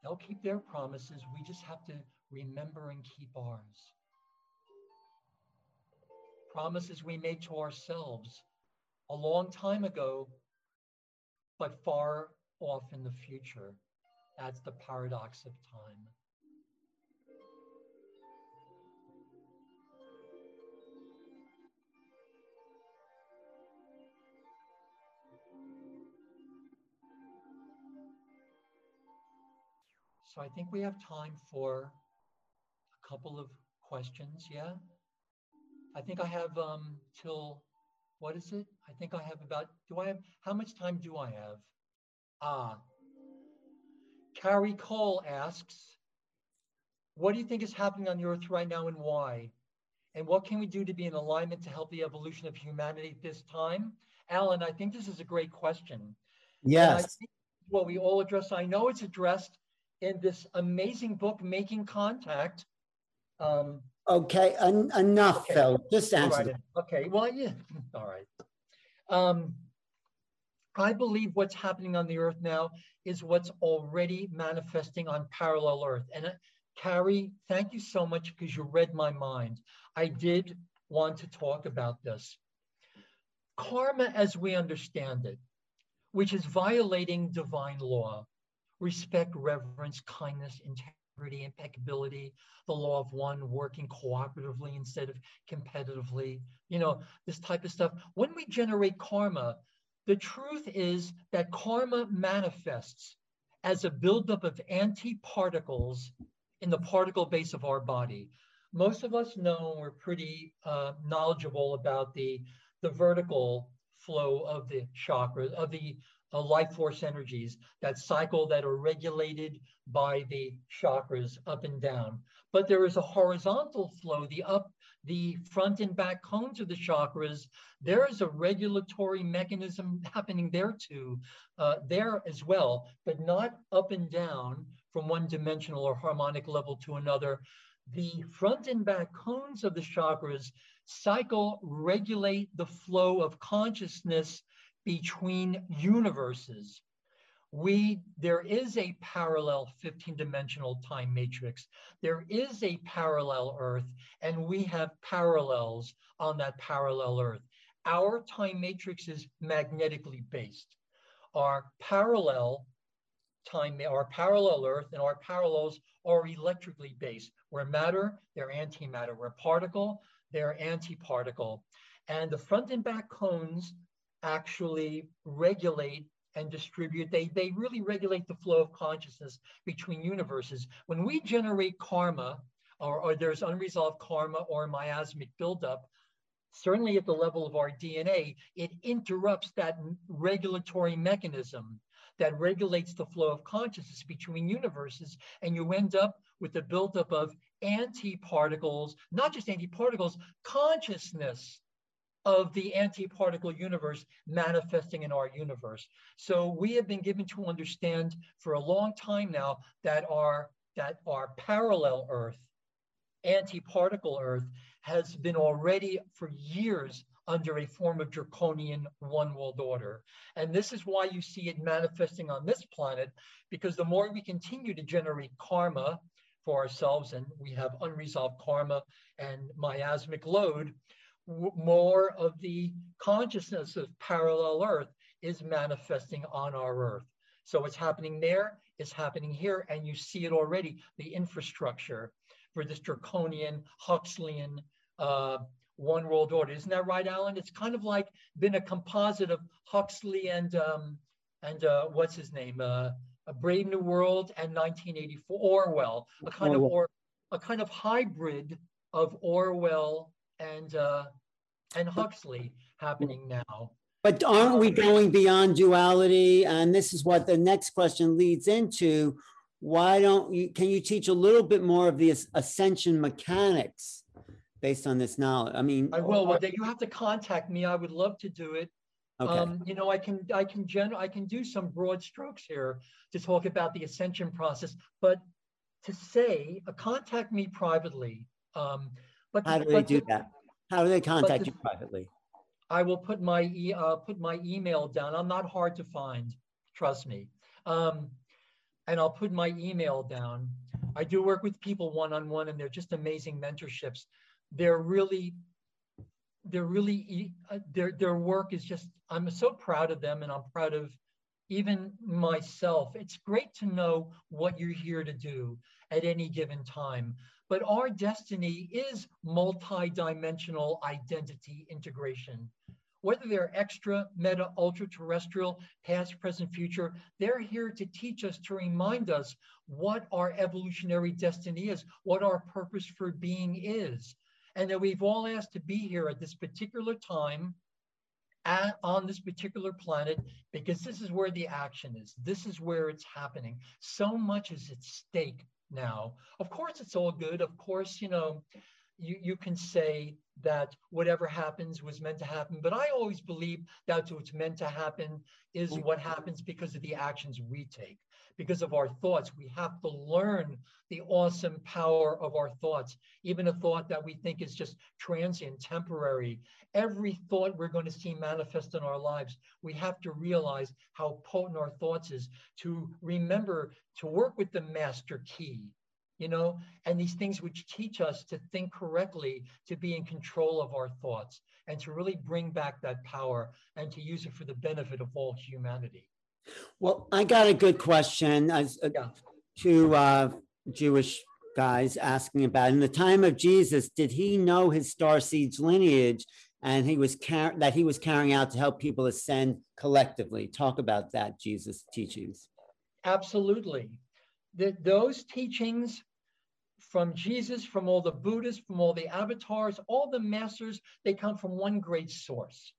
They'll keep their promises. We just have to remember and keep ours promises we made to ourselves a long time ago, but far off in the future. That's the paradox of time. So I think we have time for a couple of questions, yeah? I think I have um, till, what is it? I think I have about, do I have, how much time do I have? Ah, Carrie Cole asks, what do you think is happening on the earth right now and why? And what can we do to be in alignment to help the evolution of humanity at this time? Alan, I think this is a great question. Yes. What we all address, I know it's addressed in this amazing book, Making Contact. Um, Okay, en- enough, Okay. Phil. Just answer. right, Okay, well, yeah, all right. Um, I believe what's happening on the earth now is what's already manifesting on parallel earth. And uh, Carrie, thank you so much because you read my mind. I did want to talk about this. Karma as we understand it, which is violating divine law, respect, reverence, kindness, integrity integrity, impeccability, the law of one, working cooperatively instead of competitively, you know, this type of stuff. When we generate karma, the truth is that karma manifests as a buildup of antiparticles in the particle base of our body. Most of us know we're pretty uh, knowledgeable about the, the vertical flow of the chakras, of the uh, life force energies that cycle that are regulated by the chakras up and down. But there is a horizontal flow, the up, the front and back cones of the chakras. There is a regulatory mechanism happening there too, uh, there as well, but not up and down from one dimensional or harmonic level to another. The front and back cones of the chakras cycle regulate the flow of consciousness between universes. We, there is a parallel 15 dimensional time matrix. There is a parallel earth and we have parallels on that parallel earth. Our time matrix is magnetically based. Our parallel time, our parallel earth and our parallels are electrically based. We're matter, they're antimatter. We're particle, they're antiparticle. And the front and back cones actually regulate and distribute. They, they really regulate the flow of consciousness between universes. When we generate karma, or, or there's unresolved karma or miasmic buildup, certainly at the level of our DNA, it interrupts that regulatory mechanism that regulates the flow of consciousness between universes. And you end up with the buildup of antiparticles, not just antiparticles, consciousness of the antiparticle universe manifesting in our universe. So we have been given to understand for a long time now that our that our parallel Earth, antiparticle Earth, has been already for years under a form of draconian one world order. And this is why you see it manifesting on this planet, because the more we continue to generate karma for ourselves, and we have unresolved karma and miasmic load, more of the consciousness of parallel Earth is manifesting on our Earth. So it's happening there, it's happening here, and you see it already, the infrastructure for this draconian, Huxleyan uh, one world order. Isn't that right, Alan? It's kind of like been a composite of Huxley and um, and uh, what's his name, uh, A Brave New World and 1984 Orwell, a kind of or a kind of hybrid of Orwell and uh, and Huxley happening now. But aren't we going beyond duality? And this is what the next question leads into. Why don't you, can you teach a little bit more of the ascension mechanics based on this knowledge? I mean, I will. Well, you have to contact me. I would love to do it. Okay. Um, you know, I can I can gen I can do some broad strokes here to talk about the ascension process, but to say, uh, contact me privately. Um, but how do they do that? How do they contact the, you privately? I will put my e, uh, put my email down. I'm not hard to find, trust me. Um, and I'll put my email down. I do work with people one on one, and they're just amazing mentorships they're really they're really uh, their their work is just i'm so proud of them and i'm proud of even myself it's great to know what you're here to do at any given time but our destiny is multi-dimensional identity integration whether they're extra meta ultra terrestrial past present future they're here to teach us to remind us what our evolutionary destiny is what our purpose for being is and that we've all asked to be here at this particular time at, on this particular planet because this is where the action is. This is where it's happening. So much is at stake now. Of course, it's all good. Of course, you know, you, you can say that whatever happens was meant to happen, but I always believe that what's meant to happen is mm. what happens because of the actions we take because of our thoughts. We have to learn the awesome power of our thoughts, even a thought that we think is just transient, temporary. Every thought we're going to see manifest in our lives, we have to realize how potent our thoughts is to remember to work with the master key. You know, and these things which teach us to think correctly, to be in control of our thoughts, and to really bring back that power and to use it for the benefit of all humanity. Well, I got a good question as uh, yeah. to uh, Jewish guys asking about in the time of Jesus, did he know his star seeds lineage and he was that he was carrying out to help people ascend collectively? Talk about that, Jesus' teachings. Absolutely. The, those teachings from Jesus, from all the Buddhists, from all the avatars, all the masters, they come from one great source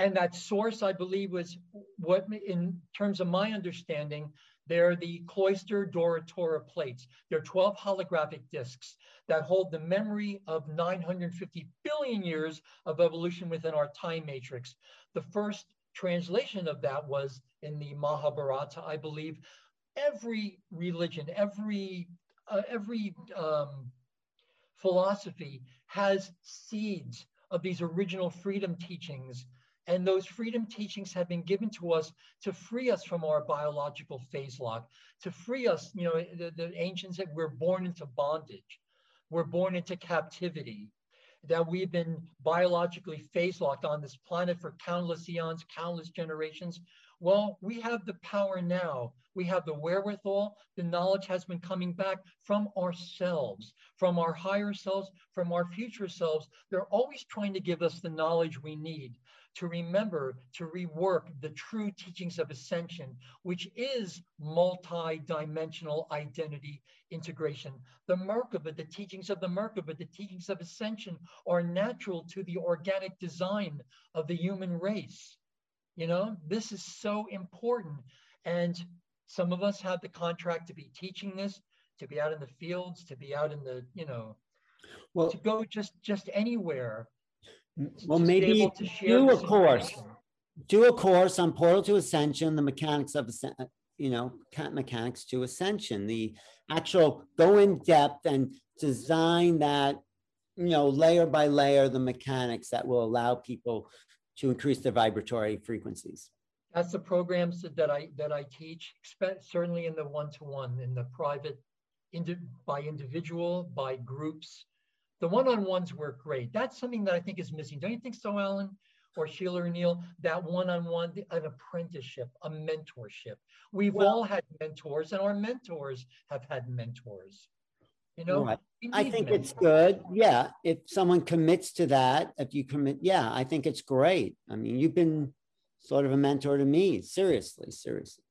and that source, I believe, was what, in terms of my understanding, they're the cloister Dora Teura plates. They're 12 holographic discs that hold the memory of 950 billion years of evolution within our time matrix. The first translation of that was in the Mahabharata, I believe. Every religion, every uh, every um, philosophy has seeds of these original freedom teachings and those freedom teachings have been given to us to free us from our biological phase lock, to free us, you know, the, the ancients said we're born into bondage, we're born into captivity, that we've been biologically phase locked on this planet for countless eons, countless generations. Well, we have the power now. We have the wherewithal. The knowledge has been coming back from ourselves, from our higher selves, from our future selves. They're always trying to give us the knowledge we need to remember to rework the true teachings of ascension, which is multi-dimensional identity integration. The Merkaba, the teachings of the Merkaba, the teachings of ascension are natural to the organic design of the human race. You know, this is so important. And some of us have the contract to be teaching this, to be out in the fields, to be out in the, you know, well, to go just just anywhere well, maybe do a course. Do a course on Portal to Ascension, the mechanics of uh, you know mechanics to ascension. The actual go in depth and design that you know layer by layer the mechanics that will allow people to increase their vibratory frequencies. That's the programs that I that I teach. Certainly in the one to one, in the private, indi- by individual, by groups the one-on-ones work great. That's something that I think is missing. Don't you think so, Alan? Or Sheila or Neil, that one-on-one, an apprenticeship, a mentorship. We've well, all had mentors, and our mentors have had mentors. You know, right. I think mentors. it's good. Yeah, if someone commits to that, if you commit, yeah, I think it's great. I mean, you've been sort of a mentor to me. Seriously, seriously.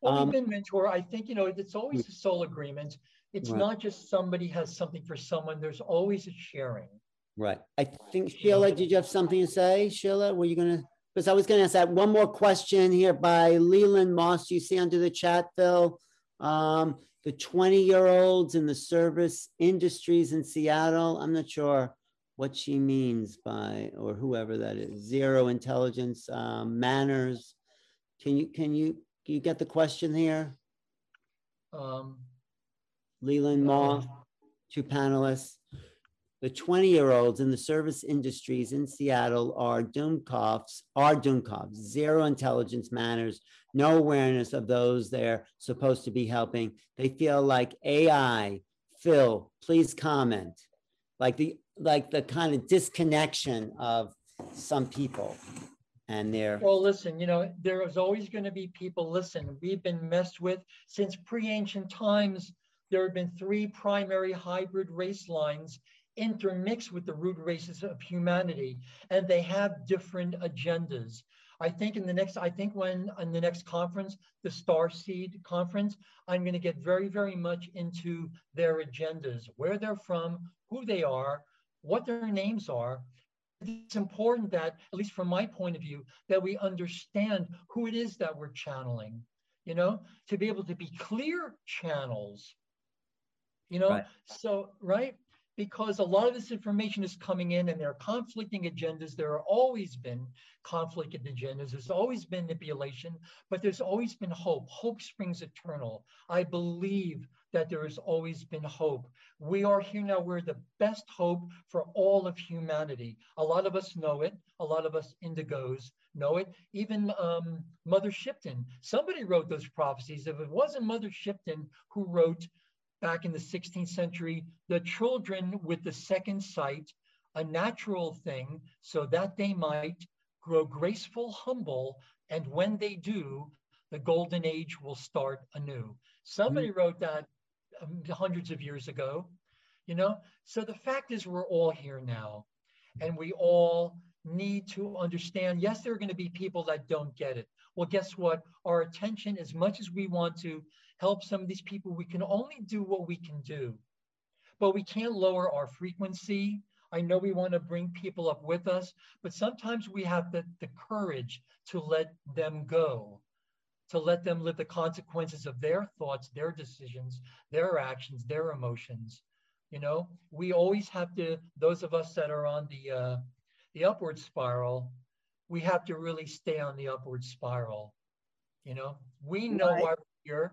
Well, um, we've been mentor. I think you know it's always a soul agreement. It's right. not just somebody has something for someone, there's always a sharing. Right. I think Sheila, did you have something to say? Sheila, were you gonna because I was gonna ask that one more question here by Leland Moss. You see under the chat, Phil. Um, the 20-year-olds in the service industries in Seattle. I'm not sure what she means by or whoever that is. Zero intelligence um, manners. Can you can you can you get the question here? Um, Leland Moss, two panelists. The 20 year olds in the service industries in Seattle are Dunkoffs, are Dunkoffs, zero intelligence manners, no awareness of those they're supposed to be helping. They feel like AI, Phil, please comment. Like the like the kind of disconnection of some people and their well listen you know there is always going to be people listen we've been messed with since pre-ancient times there have been three primary hybrid race lines intermixed with the root races of humanity, and they have different agendas. I think in the next, I think when in the next conference, the Star Seed conference, I'm going to get very, very much into their agendas, where they're from, who they are, what their names are. It's important that, at least from my point of view, that we understand who it is that we're channeling, you know, to be able to be clear channels you know? Right. so right? Because a lot of this information is coming in and there are conflicting agendas. There have always been conflicted agendas. There's always been manipulation but there's always been hope. Hope springs eternal. I believe that there has always been hope. We are here now. We're the best hope for all of humanity. A lot of us know it. A lot of us indigos know it. Even um, mother shipton. Somebody wrote those prophecies. If it wasn't mother shipton who wrote back in the 16th century, the children with the second sight, a natural thing, so that they might grow graceful, humble, and when they do, the golden age will start anew. Somebody mm-hmm. wrote that um, hundreds of years ago, you know? So the fact is, we're all here now, and we all need to understand yes, there are going to be people that don't get it. Well, guess what? Our attention, as much as we want to help some of these people, we can only do what we can do. But we can't lower our frequency. I know we want to bring people up with us, but sometimes we have the, the courage to let them go, to let them live the consequences of their thoughts, their decisions, their actions, their emotions. You know, we always have to, those of us that are on the uh, the upward spiral, we have to really stay on the upward spiral. You know, we know right. why we're here,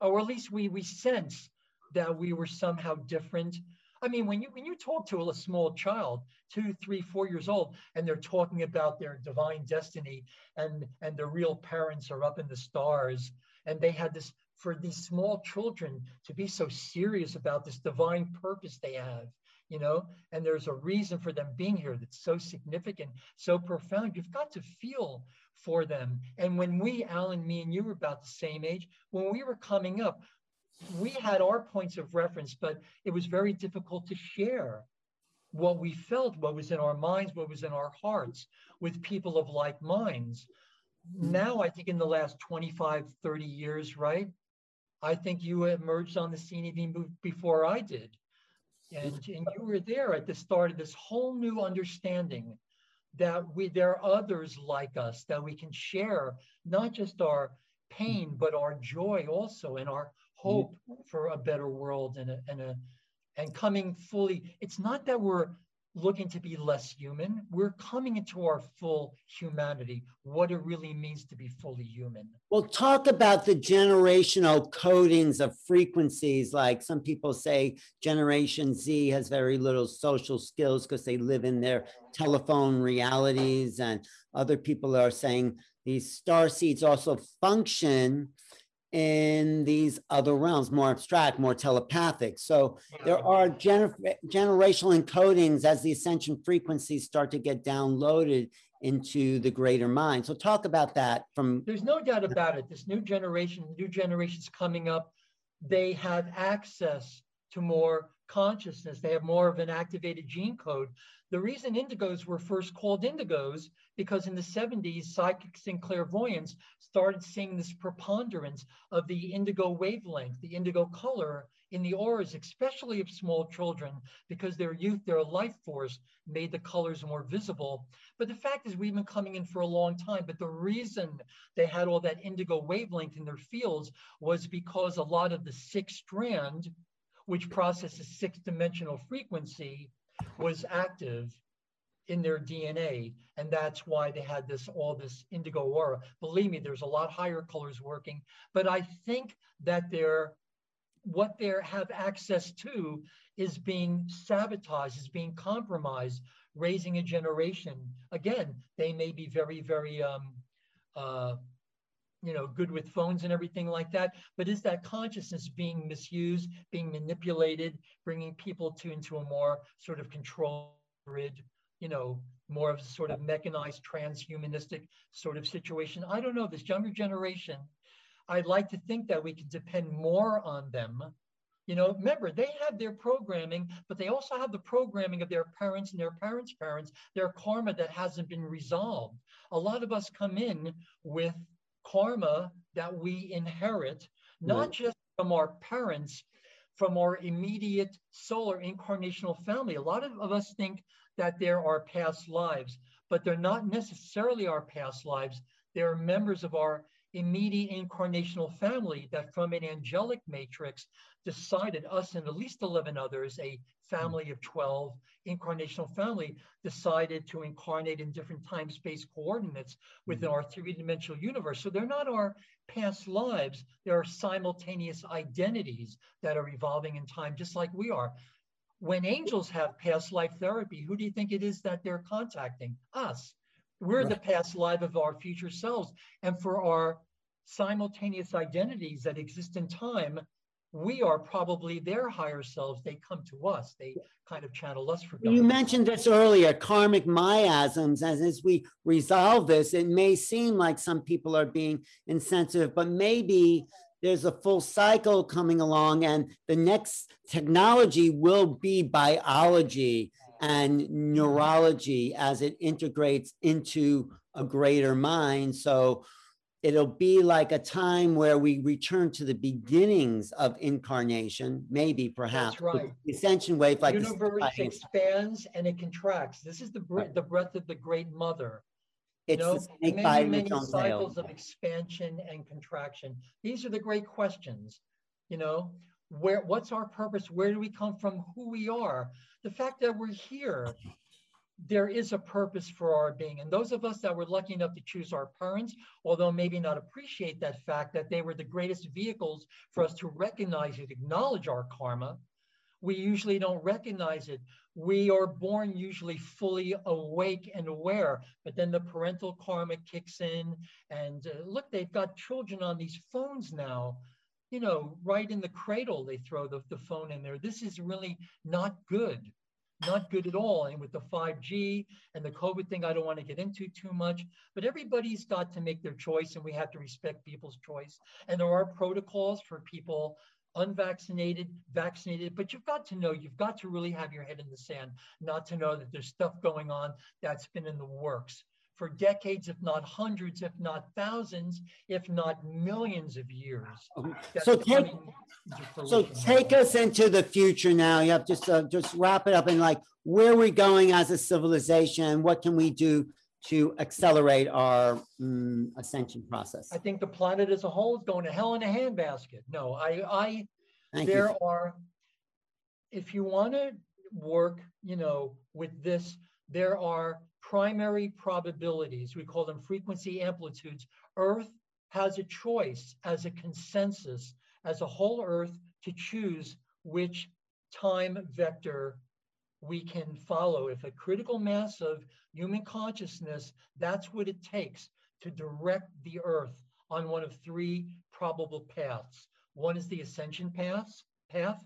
or at least we we sense that we were somehow different. I mean, when you when you talk to a small child, two, three, four years old, and they're talking about their divine destiny, and and their real parents are up in the stars, and they had this for these small children to be so serious about this divine purpose they have you know, and there's a reason for them being here that's so significant, so profound. You've got to feel for them. And when we, Alan, me and you were about the same age, when we were coming up, we had our points of reference, but it was very difficult to share what we felt, what was in our minds, what was in our hearts with people of like minds. Mm-hmm. Now, I think in the last 25, 30 years, right? I think you emerged on the scene even before I did. And, and you were there at the start of this whole new understanding that we there are others like us that we can share not just our pain but our joy also and our hope for a better world and a, and a and coming fully. It's not that we're looking to be less human. We're coming into our full humanity, what it really means to be fully human. Well, talk about the generational codings of frequencies. Like some people say Generation Z has very little social skills because they live in their telephone realities. And other people are saying these star seeds also function in these other realms, more abstract, more telepathic. So there are gener generational encodings as the ascension frequencies start to get downloaded into the greater mind. So talk about that from There's no doubt about it. This new generation, new generations coming up, they have access to more consciousness. They have more of an activated gene code. The reason indigos were first called indigos because in the 70s, psychics and clairvoyants started seeing this preponderance of the indigo wavelength, the indigo color in the auras, especially of small children, because their youth, their life force made the colors more visible. But the fact is, we've been coming in for a long time. But the reason they had all that indigo wavelength in their fields was because a lot of the sixth strand, which processes six dimensional frequency, was active in their DNA. And that's why they had this all this indigo aura. Believe me, there's a lot higher colors working. But I think that they're what they have access to is being sabotaged, is being compromised, raising a generation. Again, they may be very, very um, uh, you know, good with phones and everything like that. But is that consciousness being misused, being manipulated, bringing people to into a more sort of controlled grid, you know, more of a sort of mechanized transhumanistic sort of situation? I don't know. This younger generation, I'd like to think that we can depend more on them. You know, remember, they have their programming, but they also have the programming of their parents and their parents' parents, their karma that hasn't been resolved. A lot of us come in with karma that we inherit, not right. just from our parents, from our immediate solar incarnational family. A lot of, of us think that there are past lives, but they're not necessarily our past lives. They're members of our immediate incarnational family that from an angelic matrix decided us and at least 11 others, a family of 12, incarnational family, decided to incarnate in different time space coordinates within mm-hmm. our three dimensional universe. So they're not our past lives, they're simultaneous identities that are evolving in time, just like we are. When angels have past life therapy, who do you think it is that they're contacting? Us. We're right. the past life of our future selves. And for our simultaneous identities that exist in time, we are probably their higher selves. They come to us. They kind of channel us for God. You mentioned this earlier, karmic miasms. As, as we resolve this, it may seem like some people are being insensitive, but maybe there's a full cycle coming along, and the next technology will be biology and neurology as it integrates into a greater mind. So it'll be like a time where we return to the beginnings of incarnation, maybe perhaps. That's right. The ascension wave, like the universe expands and it contracts. This is the breath, the breath of the great mother. It's you know, the many, many cycles of expansion and contraction. These are the great questions. You know, where what's our purpose? Where do we come from? Who we are? The fact that we're here there is a purpose for our being. And those of us that were lucky enough to choose our parents, although maybe not appreciate that fact that they were the greatest vehicles for us to recognize and acknowledge our karma, we usually don't recognize it. We are born usually fully awake and aware, but then the parental karma kicks in. And uh, look, they've got children on these phones now. You know, right in the cradle, they throw the, the phone in there. This is really not good not good at all. And with the 5G and the COVID thing, I don't want to get into too much, but everybody's got to make their choice and we have to respect people's choice. And there are protocols for people unvaccinated, vaccinated, but you've got to know, you've got to really have your head in the sand, not to know that there's stuff going on that's been in the works for decades, if not hundreds, if not thousands, if not millions of years. So take, so take us into the future now. You have just uh, just wrap it up and like where we're we going as a civilization? What can we do to accelerate our mm, ascension process? I think the planet as a whole is going to hell in a handbasket. No, I, I, there you. are, if you want to work, you know, with this, there are primary probabilities. We call them frequency amplitudes. Earth has a choice as a consensus, as a whole Earth, to choose which time vector we can follow. If a critical mass of human consciousness, that's what it takes to direct the Earth on one of three probable paths. One is the ascension path, path.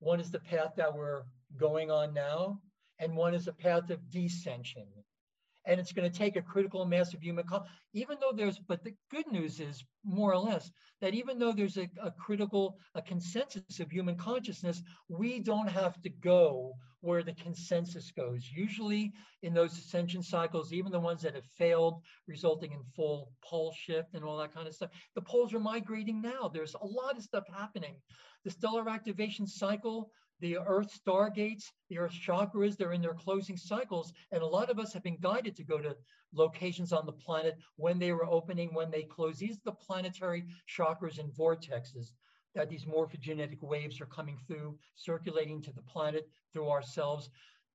One is the path that we're going on now, and one is a path of descension. And it's going to take a critical mass of human, even though there's, but the good news is more or less that even though there's a, a critical, a consensus of human consciousness, we don't have to go where the consensus goes. Usually in those ascension cycles, even the ones that have failed, resulting in full pole shift and all that kind of stuff, the poles are migrating now. There's a lot of stuff happening. The stellar activation cycle the earth stargates, the earth chakras, they're in their closing cycles. And a lot of us have been guided to go to locations on the planet when they were opening, when they close. These are the planetary chakras and vortexes that these morphogenetic waves are coming through, circulating to the planet through ourselves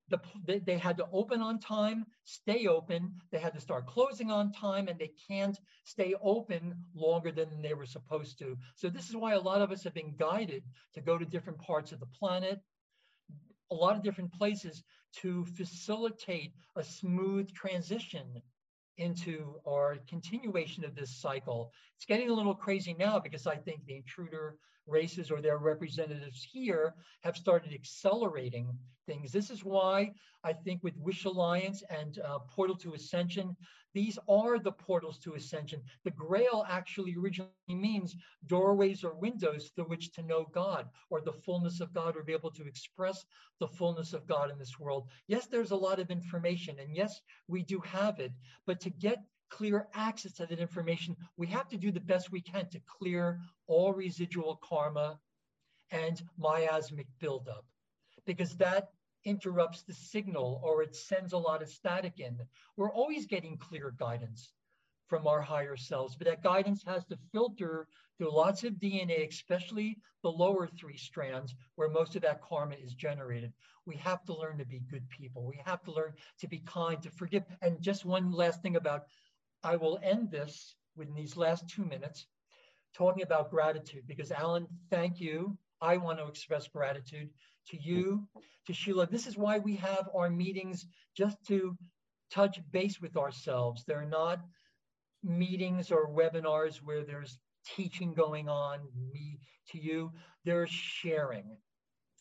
the, they, had to open on time, stay open. They had to start closing on time, and they can't stay open longer than they were supposed to. So this is why a lot of us have been guided to go to different parts of the planet, a lot of different places to facilitate a smooth transition into our continuation of this cycle. It's getting a little crazy now because I think the intruder races or their representatives here have started accelerating things. This is why I think with Wish Alliance and uh, Portal to Ascension, these are the portals to ascension. The grail actually originally means doorways or windows through which to know God or the fullness of God or be able to express the fullness of God in this world. Yes, there's a lot of information, and yes, we do have it, but to get clear access to that information, we have to do the best we can to clear all residual karma and miasmic buildup because that interrupts the signal or it sends a lot of static in. We're always getting clear guidance from our higher selves, but that guidance has to filter through lots of DNA, especially the lower three strands where most of that karma is generated. We have to learn to be good people. We have to learn to be kind, to forgive. And just one last thing about I will end this within these last two minutes talking about gratitude because Alan, thank you. I want to express gratitude to you, to Sheila. This is why we have our meetings just to touch base with ourselves. They're not meetings or webinars where there's teaching going on, me to you. They're sharing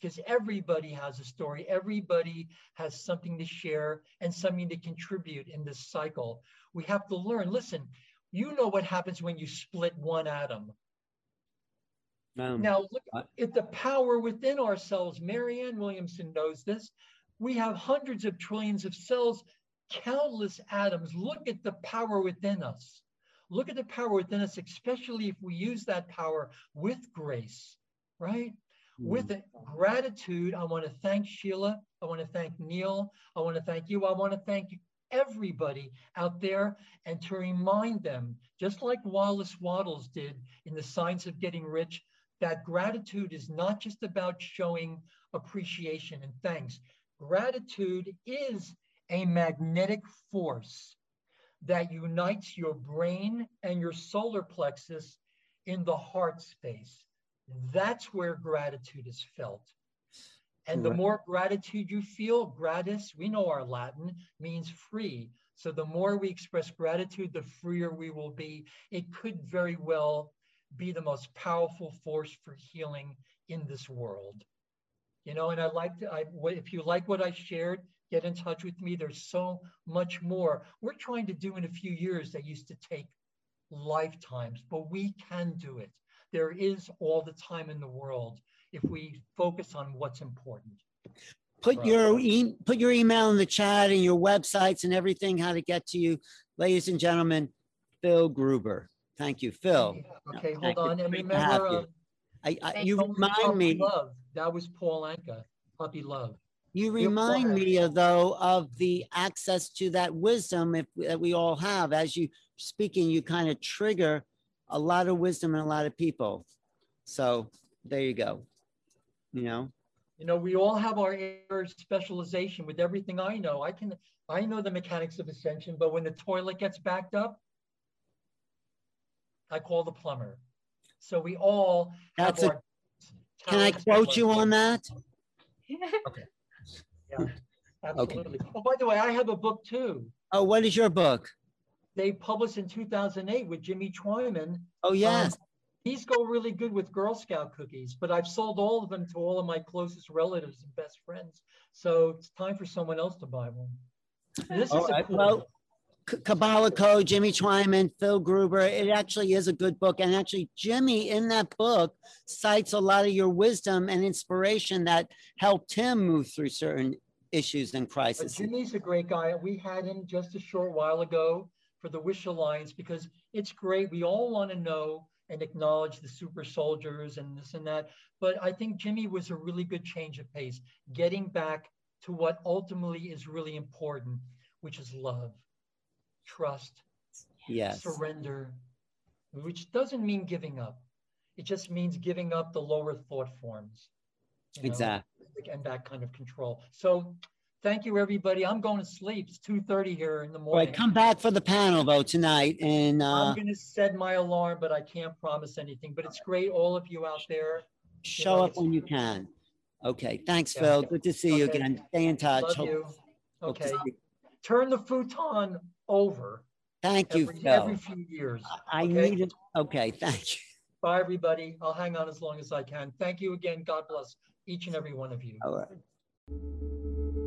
because everybody has a story. Everybody has something to share and something to contribute in this cycle. We have to learn. Listen, you know what happens when you split one atom. Um, now, look at the power within ourselves. Marianne Williamson knows this. We have hundreds of trillions of cells, countless atoms. Look at the power within us. Look at the power within us, especially if we use that power with grace, right? With gratitude, I want to thank Sheila. I want to thank Neil. I want to thank you. I want to thank everybody out there and to remind them, just like Wallace Wattles did in The Science of Getting Rich, that gratitude is not just about showing appreciation and thanks. Gratitude is a magnetic force that unites your brain and your solar plexus in the heart space. That's where gratitude is felt. And the more gratitude you feel, gratis, we know our Latin means free. So the more we express gratitude, the freer we will be. It could very well be the most powerful force for healing in this world. You know, and I like to, I, if you like what I shared, get in touch with me. There's so much more. We're trying to do in a few years that used to take lifetimes, but we can do it. There is all the time in the world if we focus on what's important. Put Right. your e- put your email in the chat and your websites and everything, how to get to you. Ladies and gentlemen, Phil Gruber. Thank you, Phil. Okay, thank hold on. And remember, you. uh, I, I, you remind me, Love. That was Paul Anka, Puppy Love. you remind me of though of the access to that wisdom if, that we all have. As you speaking, you kind of trigger a lot of wisdom in a lot of people. So there you go. You know, You know, we all have our area of specialization with everything I know. I can, I know the mechanics of ascension, but when the toilet gets backed up, I call the plumber. So we all have That's a- our can I quote you on and- that? Absolutely. Oh, by the way, I have a book too. Oh, what is your book? They published in 2008 with Jimmy Twyman. Oh, yes. Um, These go really good with Girl Scout cookies, but I've sold all of them to all of my closest relatives and best friends. So it's time for someone else to buy one. This All is a right, cool well. Kabbalah Code, Jimmy Twyman, Phil Gruber. It actually is a good book. And actually, Jimmy in that book cites a lot of your wisdom and inspiration that helped him move through certain issues and But crises. Jimmy's a great guy. We had him just a short while ago for the Wish Alliance because it's great. We all want to know and acknowledge the super soldiers and this and that. But I think Jimmy was a really good change of pace, getting back to what ultimately is really important, which is love, trust, Yes. surrender, which doesn't mean giving up. It just means giving up the lower thought forms. you know, Exactly. And that kind of control. So thank you, everybody. I'm going to sleep. It's 2.30 here in the All morning. right, come back for the panel though tonight. And uh, I'm going to set my alarm, but I can't promise anything. But it's great, all of you out there. show up when you can. Okay. Thanks, Yeah. Phil. Good to see you Okay. again. Stay in touch. Love Hope- you. hope to Okay. see- Turn the futon over Thank you, every, Phil. every few years. I okay? need it. Okay. Thank you. Bye, everybody. I'll hang on as long as I can. Thank you again. God bless each and every one of you. All right.